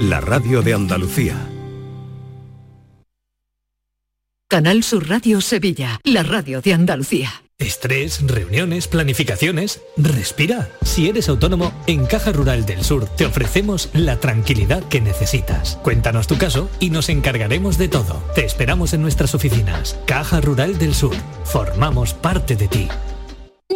la radio de Andalucía. Canal Sur Radio Sevilla, la radio de Andalucía. Estrés, reuniones, planificaciones. Respira. Si eres autónomo, en Caja Rural del Sur te ofrecemos la tranquilidad que necesitas. Cuéntanos tu caso y nos encargaremos de todo. Te esperamos en nuestras oficinas. Caja Rural del Sur. Formamos parte de ti.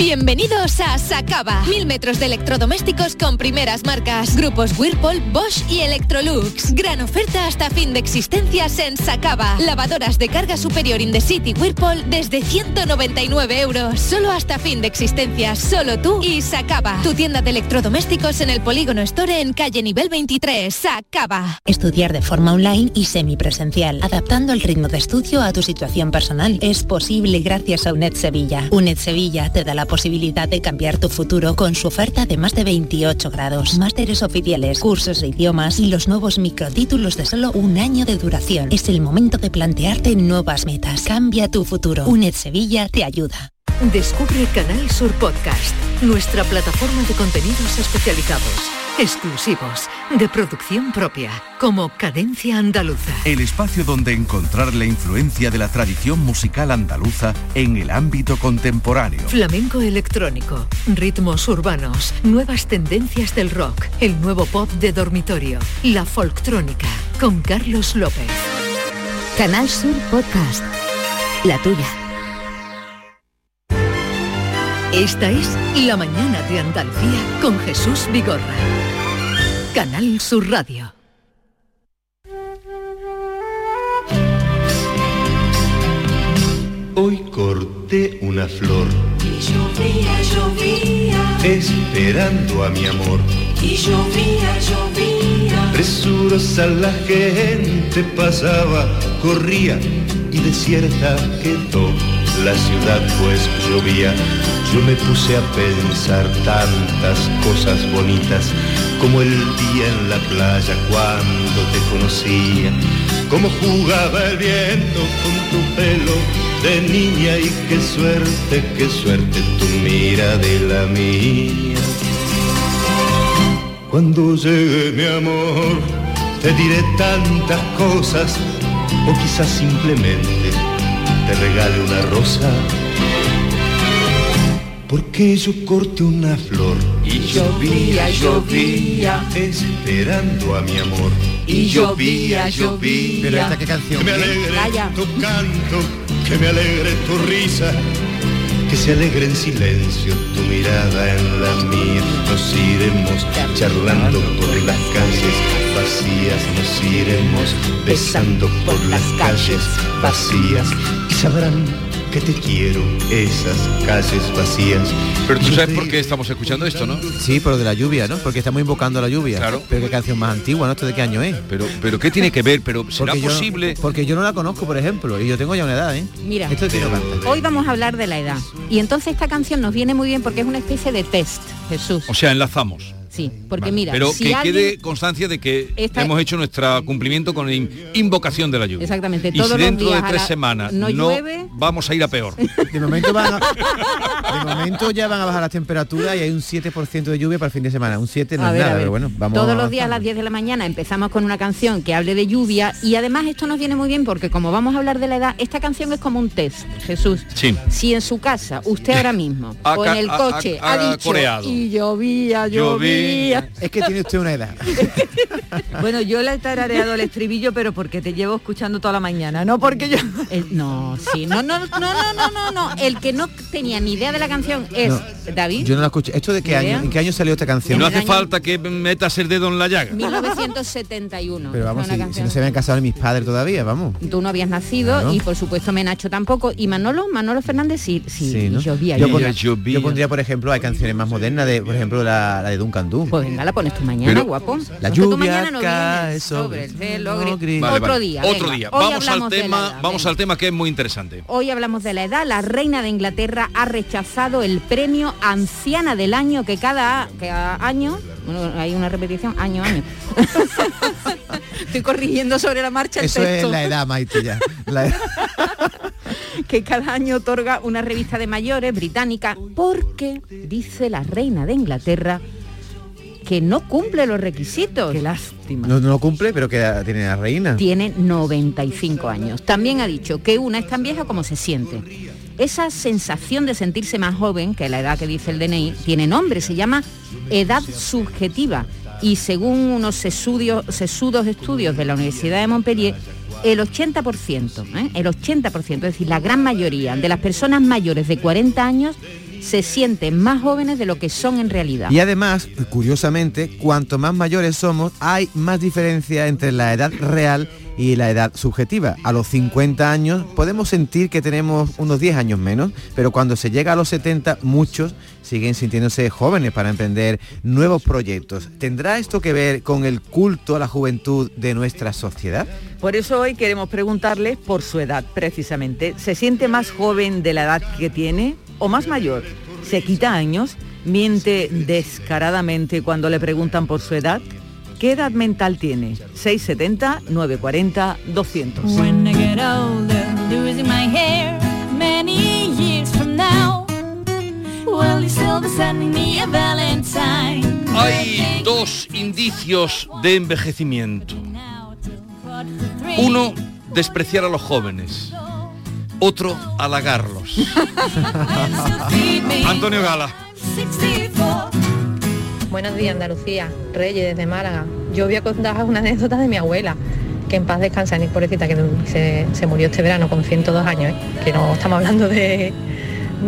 Bienvenidos a Sacaba. Mil metros de electrodomésticos con primeras marcas. Grupos Whirlpool, Bosch y Electrolux. Gran oferta hasta fin de existencias en Sacaba. Lavadoras de carga superior in the city Whirlpool desde 199 euros. Solo hasta fin de existencias. Solo tú y Sacaba. Tu tienda de electrodomésticos en el Polígono Store en calle nivel 23. Sacaba. Estudiar de forma online y semipresencial, adaptando el ritmo de estudio a tu situación personal. Es posible gracias a UNED Sevilla. UNED Sevilla te da la posibilidad de cambiar tu futuro con su oferta de más de 28 grados, másteres oficiales, cursos de idiomas y los nuevos microtítulos de solo un año de duración. Es el momento de plantearte nuevas metas. Cambia tu futuro. UNED Sevilla te ayuda. Descubre Canal Sur Podcast, nuestra plataforma de contenidos especializados, exclusivos, de producción propia, como Cadencia Andaluza. El espacio donde encontrar la influencia de la tradición musical andaluza en el ámbito contemporáneo. Flamenco electrónico, ritmos urbanos, nuevas tendencias del rock, el nuevo pop de dormitorio, la folktrónica, con Carlos López. Canal Sur Podcast. La tuya. Esta es La Mañana de Andalucía con Jesús Vigorra. Canal Sur Radio. Hoy corté una flor, Y llovía, llovía, esperando a mi amor. y llovía, llovía. Presurosa la gente pasaba, corría y desierta quedó la ciudad pues llovía. Yo me puse a pensar tantas cosas bonitas, como el día en la playa cuando te conocía, como jugaba el viento con tu pelo de niña y qué suerte, qué suerte tu mira de la mía. Cuando llegue mi amor, te diré tantas cosas, o quizás simplemente te regale una rosa. Porque yo corté una flor y llovía, llovía, esperando a mi amor. Y llovía, llovía. Pero esta qué canción. Que me alegre Calla. tu canto, que me alegre tu risa, que se alegre en silencio tu mirada en la mía. Nos iremos charlando por las calles vacías, nos iremos besando por las calles vacías y sabrán que te quiero esas calles vacías. Pero tú sabes por qué estamos escuchando esto, ¿no? Sí, por lo de la lluvia, ¿no? Porque estamos invocando la lluvia. Claro. Pero qué canción más antigua, ¿no? ¿Esto de qué año es? Pero, pero ¿qué tiene que ver? Pero será Porque yo posible. porque yo no la conozco, por ejemplo, y yo tengo ya una edad, ¿eh? Mira. Esto canta. Hoy vamos a hablar de la edad. Y entonces esta canción nos viene muy bien porque es una especie de test, Jesús. O sea, enlazamos. Sí, porque mira, Pero si que alguien- quede constancia de que Esta- hemos hecho nuestro cumplimiento con la in- invocación de la lluvia. Exactamente, Y todos si los dentro días de tres la- semanas no no, llueve. vamos a ir a peor. De momento, van a- de momento ya van a bajar las temperaturas y hay un 7% de lluvia para el fin de semana. Un 7 no A es ver, a nada, ver. pero bueno, vamos Todos los días a las 10 de la mañana empezamos con una canción que hable de lluvia y además esto nos viene muy bien porque como vamos a hablar de la edad, esta canción es como un test, Jesús. Sí. Si en su casa, usted ahora mismo, o en el coche, ha- dicho coreado. y llovía, llovía. Es que tiene usted una edad. Bueno, yo le he tarareado el estribillo, pero porque te llevo escuchando toda la mañana, no porque yo... No, sí, no, no, no, no, no, no, no. El que no tenía ni idea de la canción es No. David. Yo no la escuché. ¿Esto de qué ¿Ni año? idea? ¿En qué año salió esta canción? no hace año- falta que metas el dedo en la llaga. 1971. Pero vamos, si, si canción. no se habían casado mis padres todavía, vamos. Tú no habías nacido Claro. y por supuesto Menacho tampoco. Y Manolo, Manolo Fernández sí, sí, Sí, ¿no? llovía. yo, llovía. pondría, yo pondría, por ejemplo, hay canciones más modernas de, por ejemplo, la, la de Duncan Pues venga, la pones tú mañana, Pero- guapo. La tú lluvia mañana no cae vienes sobre el cielo gris. gris. Vale, Otro vale. día. Otro día. Hoy Vamos al tema, edad, vamos venga. al tema que es muy interesante. Hoy hablamos de la edad. La reina de Inglaterra ha rechazado el premio Anciana del Año que cada, cada año, bueno, hay una repetición, año, año. Estoy corrigiendo sobre la marcha el Eso es texto. la edad, Maite, ya. La edad. que cada año otorga una revista de mayores británica porque dice la reina de Inglaterra que no cumple los requisitos. Qué lástima. No, no cumple, pero que tiene la reina. Tiene 95 años. También ha dicho que una es tan vieja como se siente. Esa sensación de sentirse más joven, que la edad que dice el DNI, tiene nombre, se llama edad subjetiva. Y según unos estudios, sesudos estudios de la Universidad de Montpellier, el 80%, ¿eh? el 80%, es decir, la gran mayoría de las personas mayores de 40 años se sienten más jóvenes de lo que son en realidad. Y además, curiosamente, cuanto más mayores somos, hay más diferencia entre la edad real y la edad subjetiva. A los 50 años podemos sentir que tenemos unos 10 años menos, pero cuando se llega a los 70, muchos siguen sintiéndose jóvenes para emprender nuevos proyectos. ¿Tendrá esto que ver con el culto a la juventud de nuestra sociedad? Por eso hoy queremos preguntarles por su edad, precisamente. ¿Se siente más joven de la edad que tiene o más mayor? ¿Se quita años? ¿Miente descaradamente cuando le preguntan por su edad? ¿Qué edad mental tiene? 670 940 200. When I get older, losing my hair many years from now. Will you still be sending me a Valentine? Hay dos indicios de envejecimiento. Uno, despreciar a los jóvenes. Otro, halagarlos. Antonio Gala. Buenos días, Andalucía. Reyes desde Málaga. Yo voy a contar una anécdota de mi abuela, que en paz descansa, ni pobrecita, que se, se murió este verano con 102 años, ¿eh? que no estamos hablando de,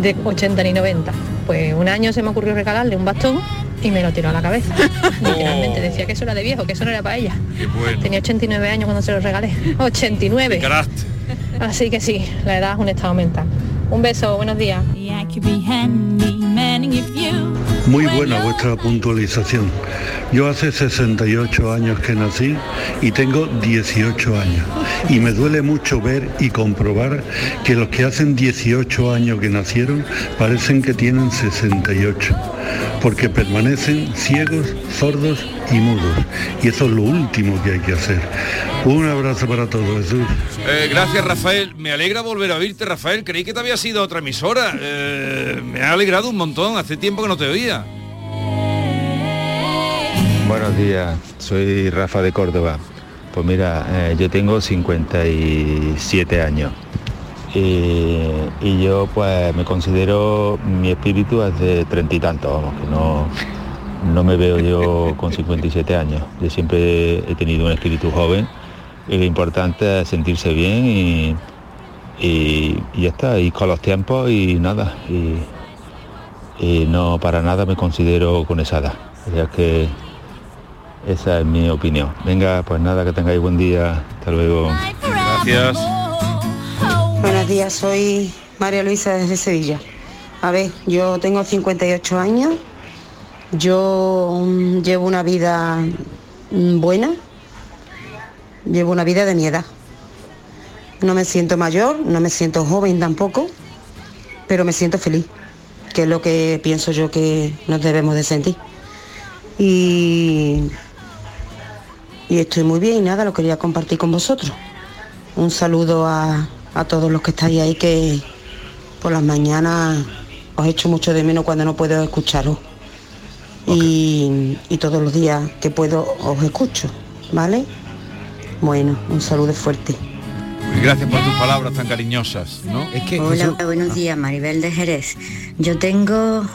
de 80 ni 90. Pues un año se me ocurrió regalarle un bastón y me lo tiró a la cabeza. Literalmente decía que eso era de viejo, que eso no era para ella. Qué bueno. Tenía 89 años cuando se lo regalé. 89. Carácter. Así que sí, la edad es un estado mental. Un beso, buenos días. Muy buena vuestra puntualización. Yo hace 68 años que nací y tengo 18 años. Y me duele mucho ver y comprobar que los que hacen 18 años que nacieron parecen que tienen 68. Porque permanecen ciegos, sordos y mudos. Y eso es lo último que hay que hacer. Un abrazo para todos, Jesús. Eh, gracias, Rafael. Me alegra volver a oírte, Rafael. Creí que te había sido otra emisora. Eh, me ha alegrado un montón. Hace tiempo que no te oía. Buenos días, soy Rafa de Córdoba. Pues mira, eh, yo tengo 57 años y, yo pues me considero mi espíritu hace treinta y tantos, vamos, que no, no me veo yo con 57 años. Yo siempre he tenido un espíritu joven y lo importante es sentirse bien y, y, ya está, y con los tiempos y nada. Y, no para nada me considero con esa edad. Ya que esa es mi opinión. Venga, pues nada, que tengáis buen día. Hasta luego. Gracias. Buenos días, soy María Luisa desde Sevilla. A ver, yo tengo 58 años, yo mm, llevo una vida mm, buena, llevo una vida de mi edad. No me siento mayor, no me siento joven tampoco, pero me siento feliz, que es lo que pienso yo que nos debemos de sentir. Y, y estoy muy bien y nada, lo quería compartir con vosotros. Un saludo a, a todos los que estáis ahí que por las mañanas os echo mucho de menos cuando no puedo escucharos. Y, y todos los días que puedo os escucho, ¿vale? Bueno, un saludo fuerte. Gracias por tus palabras tan cariñosas, ¿no? Es que Hola, buenos días, Maribel de Jerez. Yo tengo,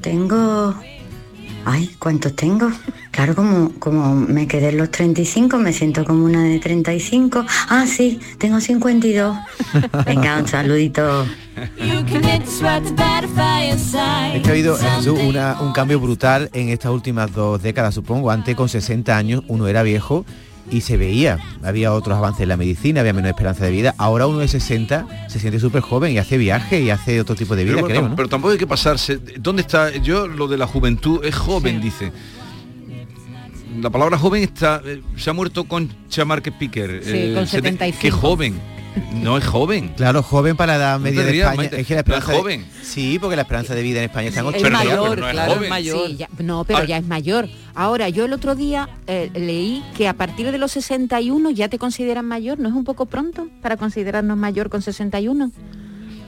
tengo, ay, ¿cuántos tengo? Claro, como, como me quedé en los 35, me siento como una de 35. Ah, sí, tengo 52. Venga, un saludito. Es que ha habido una- un cambio brutal en estas últimas dos décadas, supongo. Antes con 60 años uno era viejo y se veía. Había otros avances en la medicina, había menos esperanza de vida. Ahora uno de 60 se siente súper joven y hace viaje y hace otro tipo de vida, Pero, bueno, creo, ¿no? pero tampoco hay que pasarse. ¿Dónde está? Yo lo de la juventud es joven, dice. La palabra joven está. eh, se ha muerto con Márquez Piquer. Sí, con se te- 75. Qué joven. No es joven. Claro, joven para la edad No media de España. Es que la no es esperanza de- joven. Sí, porque la esperanza de vida en España está en Es 80 mayor, años. no es claro, joven. es mayor. Sí, ya- no, pero ya es mayor. Ahora, yo el otro día eh, leí que a partir de los 61 ya te consideran mayor. ¿No es un poco pronto para considerarnos mayor con 61?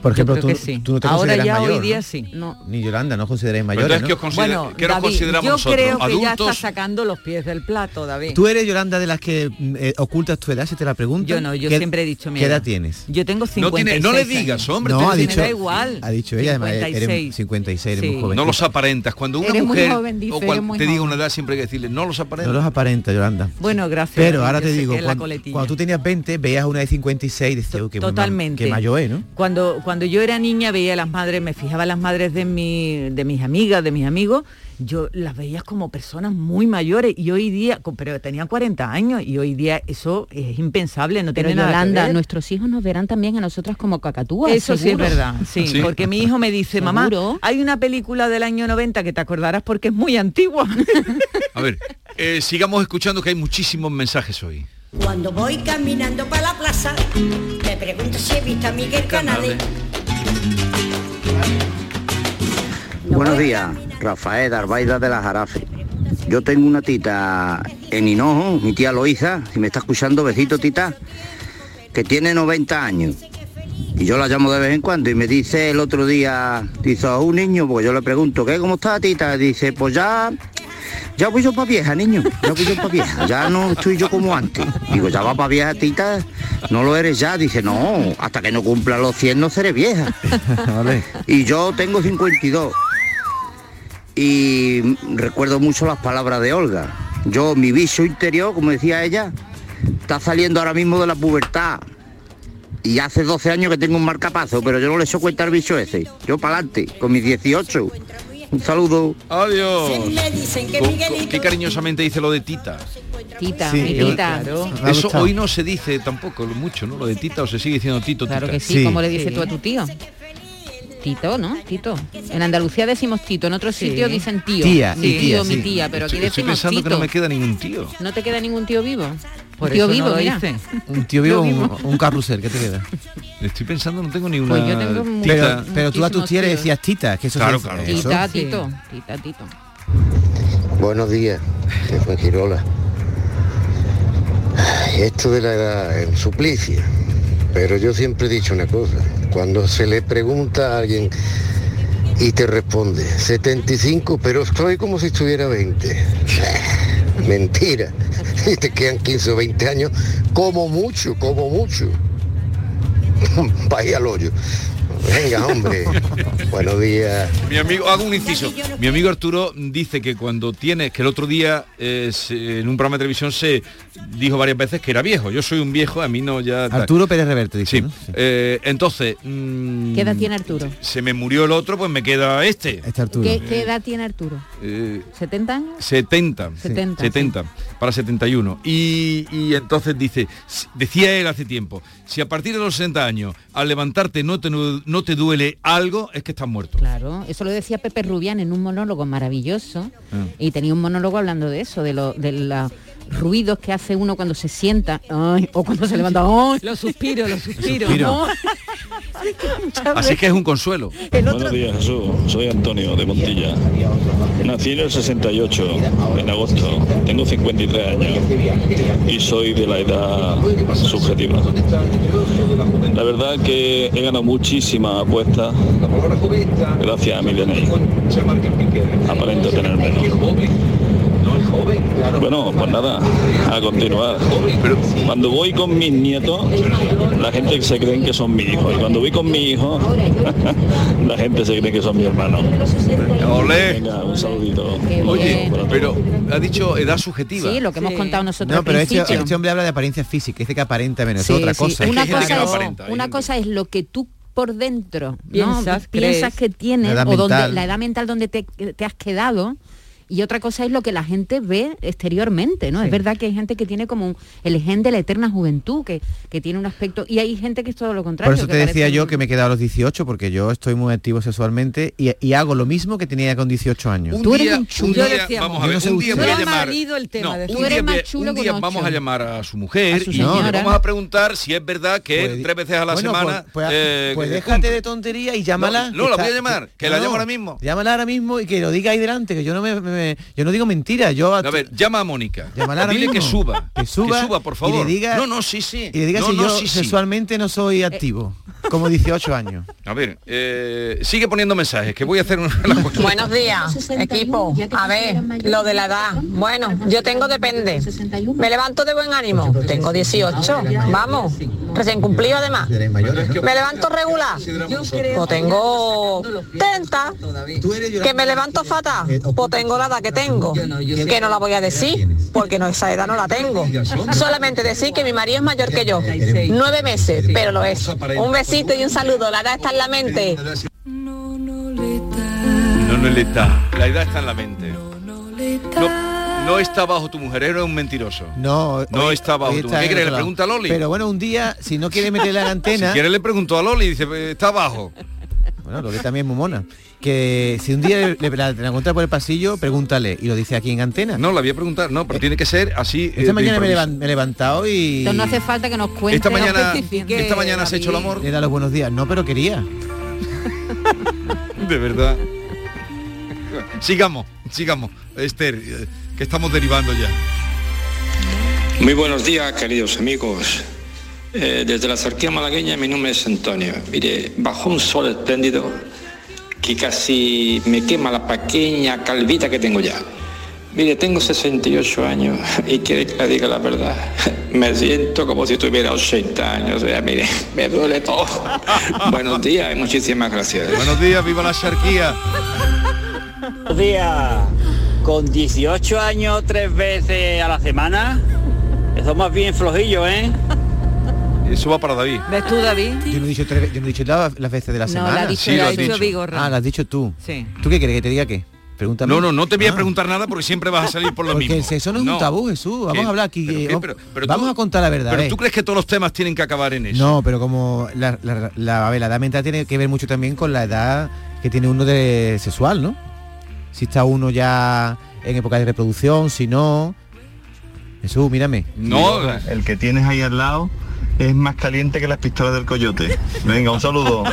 Por ejemplo, tú, que sí. tú no te Ahora consideras ya mayor, hoy ¿no? día sí. Ni Yolanda, no consideráis ¿no? ¿qué os considera- Bueno, qué nos David, consideramos yo nosotros? creo que ya está sacando los pies del plato, David. ¿Tú eres, Yolanda, de las que mm, eh, ocultas tu edad, si te la preguntan? Yo no, yo ¿Qué- siempre he dicho mi ¿Qué edad edad. tienes? Yo tengo No 56 tiene- no le digas, hombre, No, ha Me dicho, da igual. ha dicho ella, además, eres 56. 56, eres Sí. muy joven. No los aparentas. Cuando una Eres muy mujer joven, dice, o cual te diga una edad siempre hay que decirle, no los aparentas. No los aparenta, Yolanda. Bueno, gracias. Pero ahora te digo, que es cuando, tú tenías 20, veías a una de 56 y decías, "Uy, qué, buen ma- Totalmente. qué mayor es, ¿no? Cuando, cuando yo era niña veía a las madres, me fijaba en las madres de, mi, de mis amigas, de mis amigos, yo las veía como personas muy mayores y hoy día, pero tenían 40 años y hoy día eso es impensable, no Pero tiene nada que Yolanda, ver. nuestros hijos nos verán también a nosotras como cacatúas. Eso sí es verdad, sí, Sí. porque mi hijo me dice, mamá, Seguro. hay una película del año 90 que te acordarás porque es muy antigua. A ver, eh, sigamos escuchando que hay muchísimos mensajes hoy. Cuando voy caminando para la plaza, me pregunto si he visto a Miguel Canales. Buenos días, Rafael Arbaida de la Jarafe. Yo tengo una tita en Hinojo, mi tía Loiza, si me está escuchando, besito tita, que tiene 90 años. Y yo la llamo de vez en cuando y me dice el otro día, dice, "Ah, un niño, porque yo le pregunto, ¿qué? ¿Cómo está tita? Dice, pues ya, ya voy yo para vieja, niño, ya voy yo para vieja, ya no estoy yo como antes. Digo, ya va para vieja tita, no lo eres ya. Dice, no, hasta que no cumpla los 100 no seré vieja. Vale. Y yo tengo 52. Y recuerdo mucho las palabras de Olga. Yo, mi viso interior, como decía ella, está saliendo ahora mismo de la pubertad. Y hace 12 años que tengo un marcapazo, pero yo no le echo cuenta al bicho ese. Yo para adelante, con mis 18. Un saludo. Adiós. Me dicen que Co- co- Miguelito... Qué cariñosamente dice lo de Tita. Tita, Sí, mi tita. Ha Eso hoy no se dice tampoco mucho, ¿no? Lo de Tita o se sigue diciendo Tito, Claro Tita. que sí, Sí. como le dices Sí. tú a tu tío. Tito, ¿no? Tito. En Andalucía decimos Tito, en otros Sí. sitios dicen tío. Tía, Sí, y tía, tío, mi sí. tía, pero aquí Estoy, estoy decimos pensando Tito. que no me queda ningún tío. ¿No te queda ningún tío vivo? Por tío eso vivo, no lo. Un tío un, vivo. un carrusel, ¿qué te queda? Estoy pensando, no tengo ni una Pues yo tengo tita. Pero, pero tú a tus tías decías tita, que eso Claro, se- claro. eso. Tita, Sí. Tito, Tita, Tito. Buenos días, de Fuengirola. Ay, Esto de la edad es un suplicio, pero yo siempre he dicho una cosa, cuando se le pregunta a alguien y te responde 75, pero estoy como si estuviera 20. Mentira, y te quedan 15 o 20 años, como mucho, como mucho. Vaya al hoyo. Venga, hombre. Buenos días. Mi amigo, hago un inciso. Mi amigo Arturo dice que cuando tienes, que el otro día eh, en un programa de televisión se dijo varias veces que era viejo. Yo soy un viejo, a mí no ya. Arturo Pérez Reverte, dice, Sí. ¿no? Eh, entonces. mm, ¿Qué edad tiene Arturo? Se me murió el otro, pues me queda este. Este Arturo. ¿Qué, qué edad tiene Arturo? Eh, ¿70 años? 70, 70, 70 para 71 y, y entonces dice decía él hace tiempo si a partir de los 60 años al levantarte no te, no te duele algo es que estás muerto Claro, eso lo decía Pepe Rubián en un monólogo maravilloso Ah. y tenía un monólogo hablando de eso, de, lo, de los ruidos que hace uno cuando se sienta ay, o cuando se levanta. ay. Los suspiros, los suspiros. Suspiro. ¿no? así que es un consuelo Buenos días Jesús, soy Antonio de Montilla. Nací en el 68, en agosto, tengo 53 años y soy de la edad subjetiva. La verdad que he ganado muchísimas apuestas gracias a mi DNI. Aparento tener menos. Bueno, pues nada, a continuar. Cuando voy con mis nietos, la gente se cree que son mis hijos. Y cuando voy con mi hijo, la gente se cree que son mis hermanos. Olé. Venga, un saludito. oye pero ha dicho edad subjetiva Sí, lo que hemos contado nosotros No, al pero este, este hombre habla de apariencia física, dice que aparenta menos, Sí, es otra sí. cosa. Una, cosa no es, aparenta, una cosa es lo que tú por dentro ¿no? Piensas, que tienes La edad o donde mental. la edad mental donde te, te has quedado y otra cosa es lo que la gente ve exteriormente, ¿no? Es verdad que hay gente que tiene como un- el gen de la eterna juventud, que, que tiene un aspecto, y hay gente que es todo lo contrario. Por eso te decía yo un- que me he quedado a los 18, porque yo estoy muy activo sexualmente y, y hago lo mismo que tenía con 18 años. un Tú eres día, un chulo. día, decíamos. vamos a Yo ver, no sé un día voy a llamar marido el tema no, de un Tú eres día, más voy- chulo un con día ocho. vamos a llamar a su mujer A su y le vamos a preguntar si es verdad que Pues- tres veces a la bueno, semana pues, pues, eh, pues déjate de tontería y llámala. No, no, la voy a llamar, que la llamo ahora mismo. Llámala ahora mismo y que lo diga ahí delante, que yo no me, me- yo no digo mentiras, yo A ver, llama a Mónica. Llámala Dile que suba. Que suba, por y favor. le diga- no, no, sí, sí. y le diga no, si no, yo sí, sí. sexualmente no soy activo. como 18 años. A ver, eh, sigue poniendo mensajes, que voy a hacer una... Buenos días, equipo. A ver, lo de la edad. Bueno, yo tengo depende. Me levanto de buen ánimo. Tengo 18. Vamos. Recién cumplido además. Me levanto regular. Pues tengo 30. Que me levanto fatal. Pues tengo la edad que tengo. Que no la voy a decir, porque no esa edad no la tengo. Solamente decir que mi marido es mayor que yo. Nueve meses, pero lo es. Un besito y un saludo. La edad está en la mente. No, no le está. La edad está en la mente. No, no está bajo tu mujer, eres un mentiroso. No, No hoy- está bajo tu mujer. Le pregunta a Loli. Pero bueno, un día, si no quiere meterle la Si antena, quieres le pregunto a Loli y dice, "Eh, está abajo. Bueno, Loli también es muy mona, que si un día le, le- la, la encuentra por el pasillo, pregúntale y lo dice aquí en antena. No, la voy a preguntar, no, pero tiene que ser así. eh, Esta mañana me, improviso. levan- me he levantado y... Entonces no hace falta que nos cuente. Esta mañana- esta mañana has hecho el amor. Le da los buenos días. No, pero quería. De verdad. Sigamos, sigamos. Esther, eh, que estamos derivando ya. Muy buenos días, queridos amigos. Eh, desde la cerquía malagueña mi nombre es Antonio. Mire, bajo un sol espléndido que casi me quema la pequeña calvita que tengo ya. Mire, tengo 68 años y quiere que le diga la verdad. Me siento como si tuviera 80 años. O sea, mire, me duele todo. Buenos días y muchísimas gracias. Buenos días, viva la charquía. Buenos días. Con 18 años tres veces a la semana, eso más bien flojillo, ¿eh? Eso va para David. ¿Ves tú, David? Yo no he dicho, tres, yo no he dicho las, las veces de la No, semana. la ha dicho- Sí, la lo ha has dicho. Vigorra. Ah, lo has dicho tú. Sí. ¿Tú qué quieres que te diga qué? Pregúntame. No, no, no te voy a Ah. preguntar nada porque siempre vas a salir por lo Porque mismo. eso no es un tabú, Jesús. Vamos ¿Qué? a hablar aquí. ¿Pero eh, qué? vamos- Pero- pero vamos tú- a contar la verdad. Pero ¿eh? tú crees que todos los temas tienen que acabar en eso. No, pero como la, la, la- a ver, la edad mental tiene que ver mucho también con la edad que tiene uno de sexual, ¿no? Si está uno ya en época de reproducción, si no. Jesús, mírame. el que tienes ahí al lado es más caliente que las pistolas del coyote. Venga, un saludo.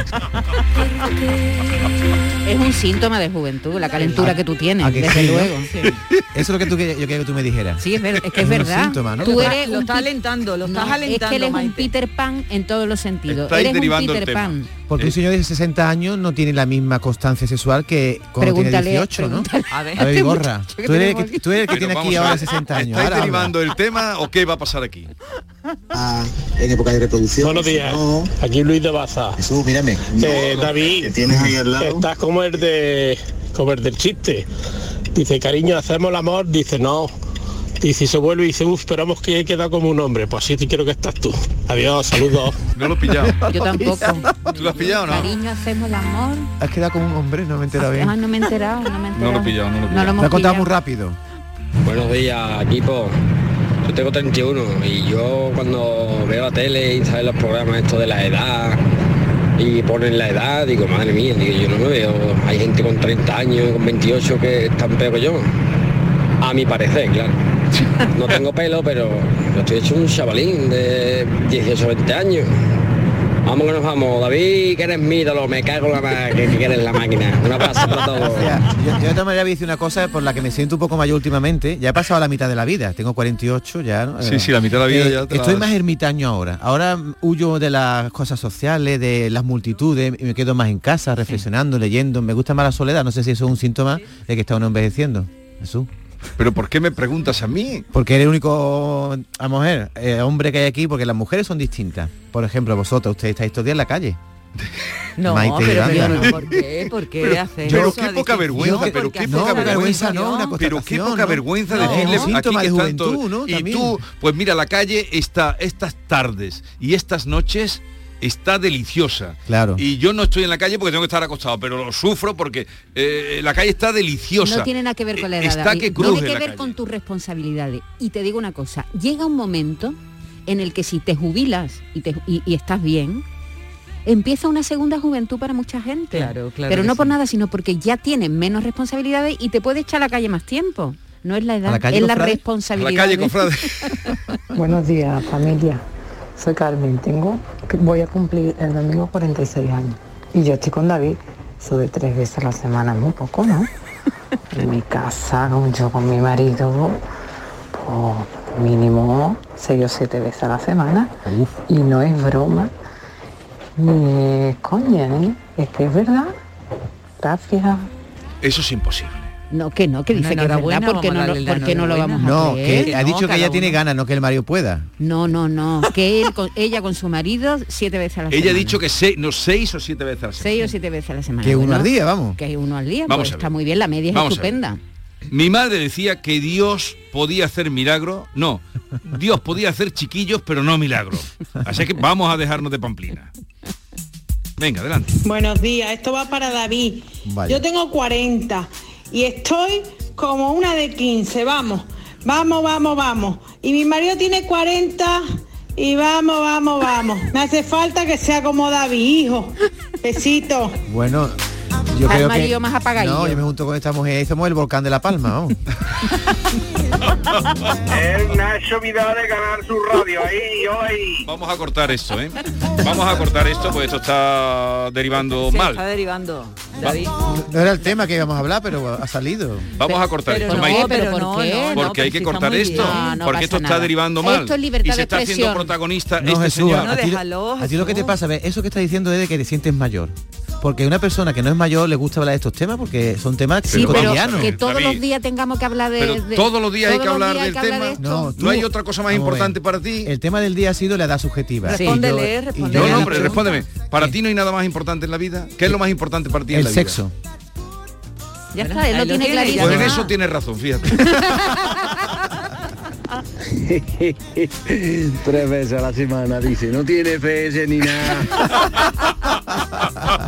Es un síntoma de juventud, la calentura que tú tienes, ¿A que desde sí, no? luego. Eso es lo que tú yo quería que tú me dijeras. Sí, es, ver- es que es un verdad. síntoma, ¿no? Tú Lo eres lo un estás alentando, lo No, estás alentando, Es que él es un Maite. Peter Pan en todos los sentidos. Estáis Eres un derivando el Peter tema. Pan. Porque un señor de 60 años no tiene la misma constancia sexual que cuando tiene Pregúntale, 18, ¿no? A ver. A ver, que tú eres, el que, aquí. tú eres el que Pero tiene aquí ahora ver, 60 años. ¿Estáis Ahora habla. derivando el tema o qué va a pasar aquí? En época de reproducción. Buenos días. Aquí Luis de Baza. Jesús, mírame. Eh, David, que tienes ahí al lado. estás como el de como el del chiste. Dice, cariño, hacemos el amor, dice no. Dice, y se vuelve y dice, uff, esperamos que queda como un hombre. Pues así te quiero que estás tú. Adiós, saludos. No lo he pillado. Yo tampoco. ¿Tú lo has pillado o no? Cariño, hacemos el amor. Has quedado como un hombre, no me he enterado bien. Ah, no me he enterado, no me he enterado. No lo he pillado, no lo he No lo pillado. hemos contado pillado. muy rápido. Buenos días, equipo. Tengo 31 y yo cuando veo la tele y salen los programas estos de la edad y ponen la edad, digo, madre mía, digo, yo no me veo. Hay gente con 30 años, con 28 que están peor que yo. A mi parecer, claro. No tengo pelo, pero estoy hecho un chavalín de 18 o 20 años. Vamos que nos vamos. David, que eres mi ídolo, me cago en la ma- que, que eres la máquina. Un abrazo para todos. O sea, yo, yo de otra manera voy a decir una cosa por la que me siento un poco mayor últimamente. Ya he pasado la mitad de la vida, tengo 48 ya. ¿no? Sí, sí, la mitad de la vida eh, ya te la Estoy das. más ermitaño ahora. Ahora huyo de las cosas sociales, de las multitudes, y me quedo más en casa, reflexionando, leyendo. Me gusta más la soledad. No sé si eso es un síntoma de que está uno envejeciendo. Jesús. ¿Pero por qué me preguntas a mí? Porque eres el único a mujer, eh, hombre que hay aquí, porque las mujeres son distintas. Por ejemplo, vosotros, ustedes estáis todos días en la calle. No, Maite pero yo no, ¿por qué? ¿Por qué Pero- haces pero eso? qué poca vergüenza, no, pero porque qué poca vergüenza. ¿no? Una Pero qué poca ¿no? vergüenza No, decirle aquí de que juventud, ¿no? Y tú, pues mira, la calle está estas tardes y estas noches está deliciosa. Claro. Y yo no estoy en la calle porque tengo que estar acostado, pero lo sufro porque eh, la calle está deliciosa. No tiene nada que ver con la edad. Está que cruje Tiene que ver con tus responsabilidades. Y te digo una cosa, llega un momento en el que si te jubilas y, te- y- y estás bien, empieza una segunda juventud para mucha gente. Claro, claro Pero no por sí. nada, sino porque ya tienes menos responsabilidades y te puedes echar a la calle más tiempo. No es la edad, la calle, es la cofrade? responsabilidad. A la calle. Buenos días, familia. Soy Carmen, tengo, voy a cumplir el domingo 46 años. Y yo estoy con David, eso de tres veces a la semana es muy poco, ¿no? En mi casa, yo con mi marido, pues mínimo seis o siete veces a la semana. Y no es broma Eh, coño, ¿eh? es que es verdad. Gracias. Eso es imposible. No, que no, que dice que es verdad, porque no, porque no lo vamos a No, creer. que ha no, dicho que ella tiene ganas, no que el marido pueda. No, no, no, que él con, ella con su marido siete veces a la semana. Ella ha dicho que seis, no, seis o siete veces a la semana. seis o siete veces a la semana. Que uno Bueno, al día, vamos. Que uno al día, Vamos pues está muy bien, la media es Vamos estupenda. Mi madre decía que Dios podía hacer milagros. No, Dios podía hacer chiquillos, pero no milagros. Así que vamos a dejarnos de pamplina. Venga, adelante. Buenos días, esto va para David. Vaya. Yo tengo 40 y estoy como una de 15, vamos, vamos, vamos, vamos. Y mi marido tiene 40 y vamos, vamos, vamos. Me hace falta que sea como David, hijo. Besito. Bueno, yo Al creo marido que... más apagadillo. No, yo me junto con esta mujer y somos el volcán de La Palma, vamos. El Nacho Vidal de ganar su radio ahí hoy. Vamos a cortar esto, ¿eh? Vamos a cortar esto, pues esto está derivando mal. está derivando. Va- David. No era el tema que íbamos a hablar, pero ha salido. Vamos a cortar Pero esto. no, Maite, pero ¿por qué? no, porque hay que cortar esto, bien. No, no porque esto está nada. derivando mal. Esto es libertad y se de está haciendo expresión. protagonista No, este Jesús, señor. No, a, ti, déjalo, a ti lo que te pasa, ¿ves? eso que estás diciendo es de que te sientes mayor. Porque una persona que no es mayor le gusta hablar de estos temas porque son temas Sí, pero cotidianos. que todos los días tengamos que hablar de... Todos los días hay que hablar del tema. de esto. No, ¿No hay otra cosa más importante para ti? El tema del día ha sido la edad subjetiva. Respóndele, Y yo- y respóndele yo- No, no, hombre, respóndeme. ¿Para ti no hay nada más importante en la vida? ¿Qué es lo más importante para ti en el la vida? sexo. Ya está, él ahí lo lo tiene tiene, clarísimo. Pues en eso tienes razón, fíjate. Tres veces a la semana, dice, no tiene fe ni nada.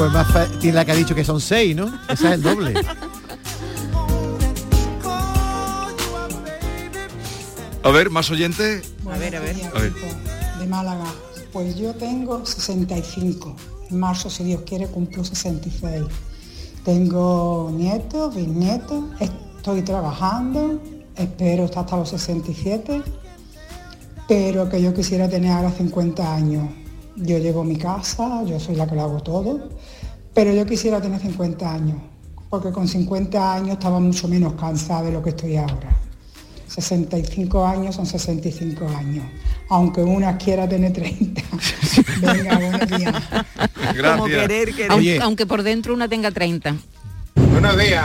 Pues más tiene la que ha dicho que son seis, ¿no? Esa es el doble. A ver, más oyentes. A ver, a ver. A ver. de Málaga. Pues yo tengo 65. En marzo, si Dios quiere, cumplo 66. Tengo nietos, bisnietos, estoy trabajando, espero estar hasta los 67, pero que yo quisiera tener ahora 50 años. Yo llevo mi casa, yo soy la que lo hago todo, pero yo quisiera tener 50 años, porque con 50 años estaba mucho menos cansada de lo que estoy ahora. 65 años son 65 años, aunque una quiera tener 30. Venga, buenos días. Como querer, querer. Aunque, aunque por dentro una tenga 30. Buenos días.